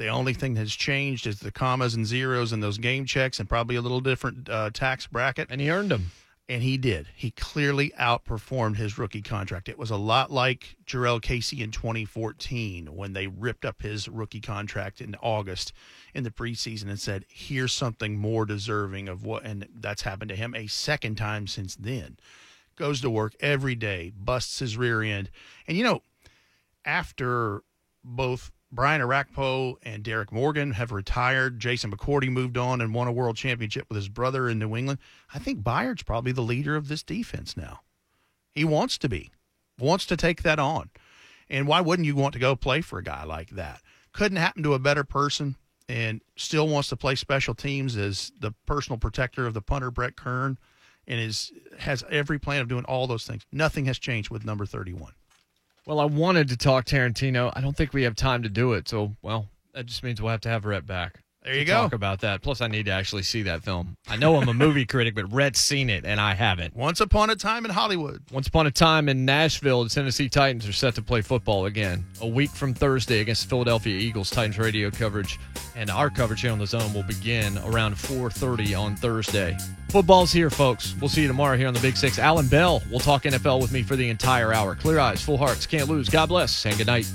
Speaker 2: The only thing that's changed is the commas and zeros and those game checks, and probably a little different uh, tax bracket.
Speaker 1: And he earned them.
Speaker 2: And he did. He clearly outperformed his rookie contract. It was a lot like Jurrell Casey in 2014 when they ripped up his rookie contract in August in the preseason and said, here's something more deserving of what, and that's happened to him a second time since then. Goes to work every day, busts his rear end. And, you know, after both Brian Orakpo and Derrick Morgan have retired. Jason McCourty moved on and won a world championship with his brother in New England. I think Byard's probably the leader of this defense now. He wants to be, wants to take that on. And why wouldn't you want to go play for a guy like that? Couldn't happen to a better person and still wants to play special teams as the personal protector of the punter, Brett Kern, and is has every plan of doing all those things. Nothing has changed with number 31.
Speaker 1: Well, I wanted to talk Tarantino. I don't think we have time to do it. So, well, that just means we'll have to have Rhett back.
Speaker 2: There you
Speaker 1: go. Talk about that. Plus, I need to actually see that film. I know I'm a movie critic, but Rhett's seen it and I haven't.
Speaker 2: Once upon a time in Hollywood.
Speaker 1: Once upon a time in Nashville, the Tennessee Titans are set to play football again. A week from Thursday against Philadelphia Eagles. Titans radio coverage and our coverage here on the Zone will begin around 4:30 on Thursday. Football's here, folks. We'll see you tomorrow here on the Big Six. Alan Bell will talk NFL with me for the entire hour. Clear eyes, full hearts, can't lose. God bless and good night.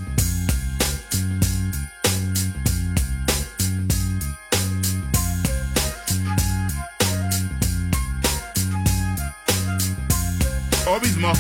Speaker 3: Arby's Mafia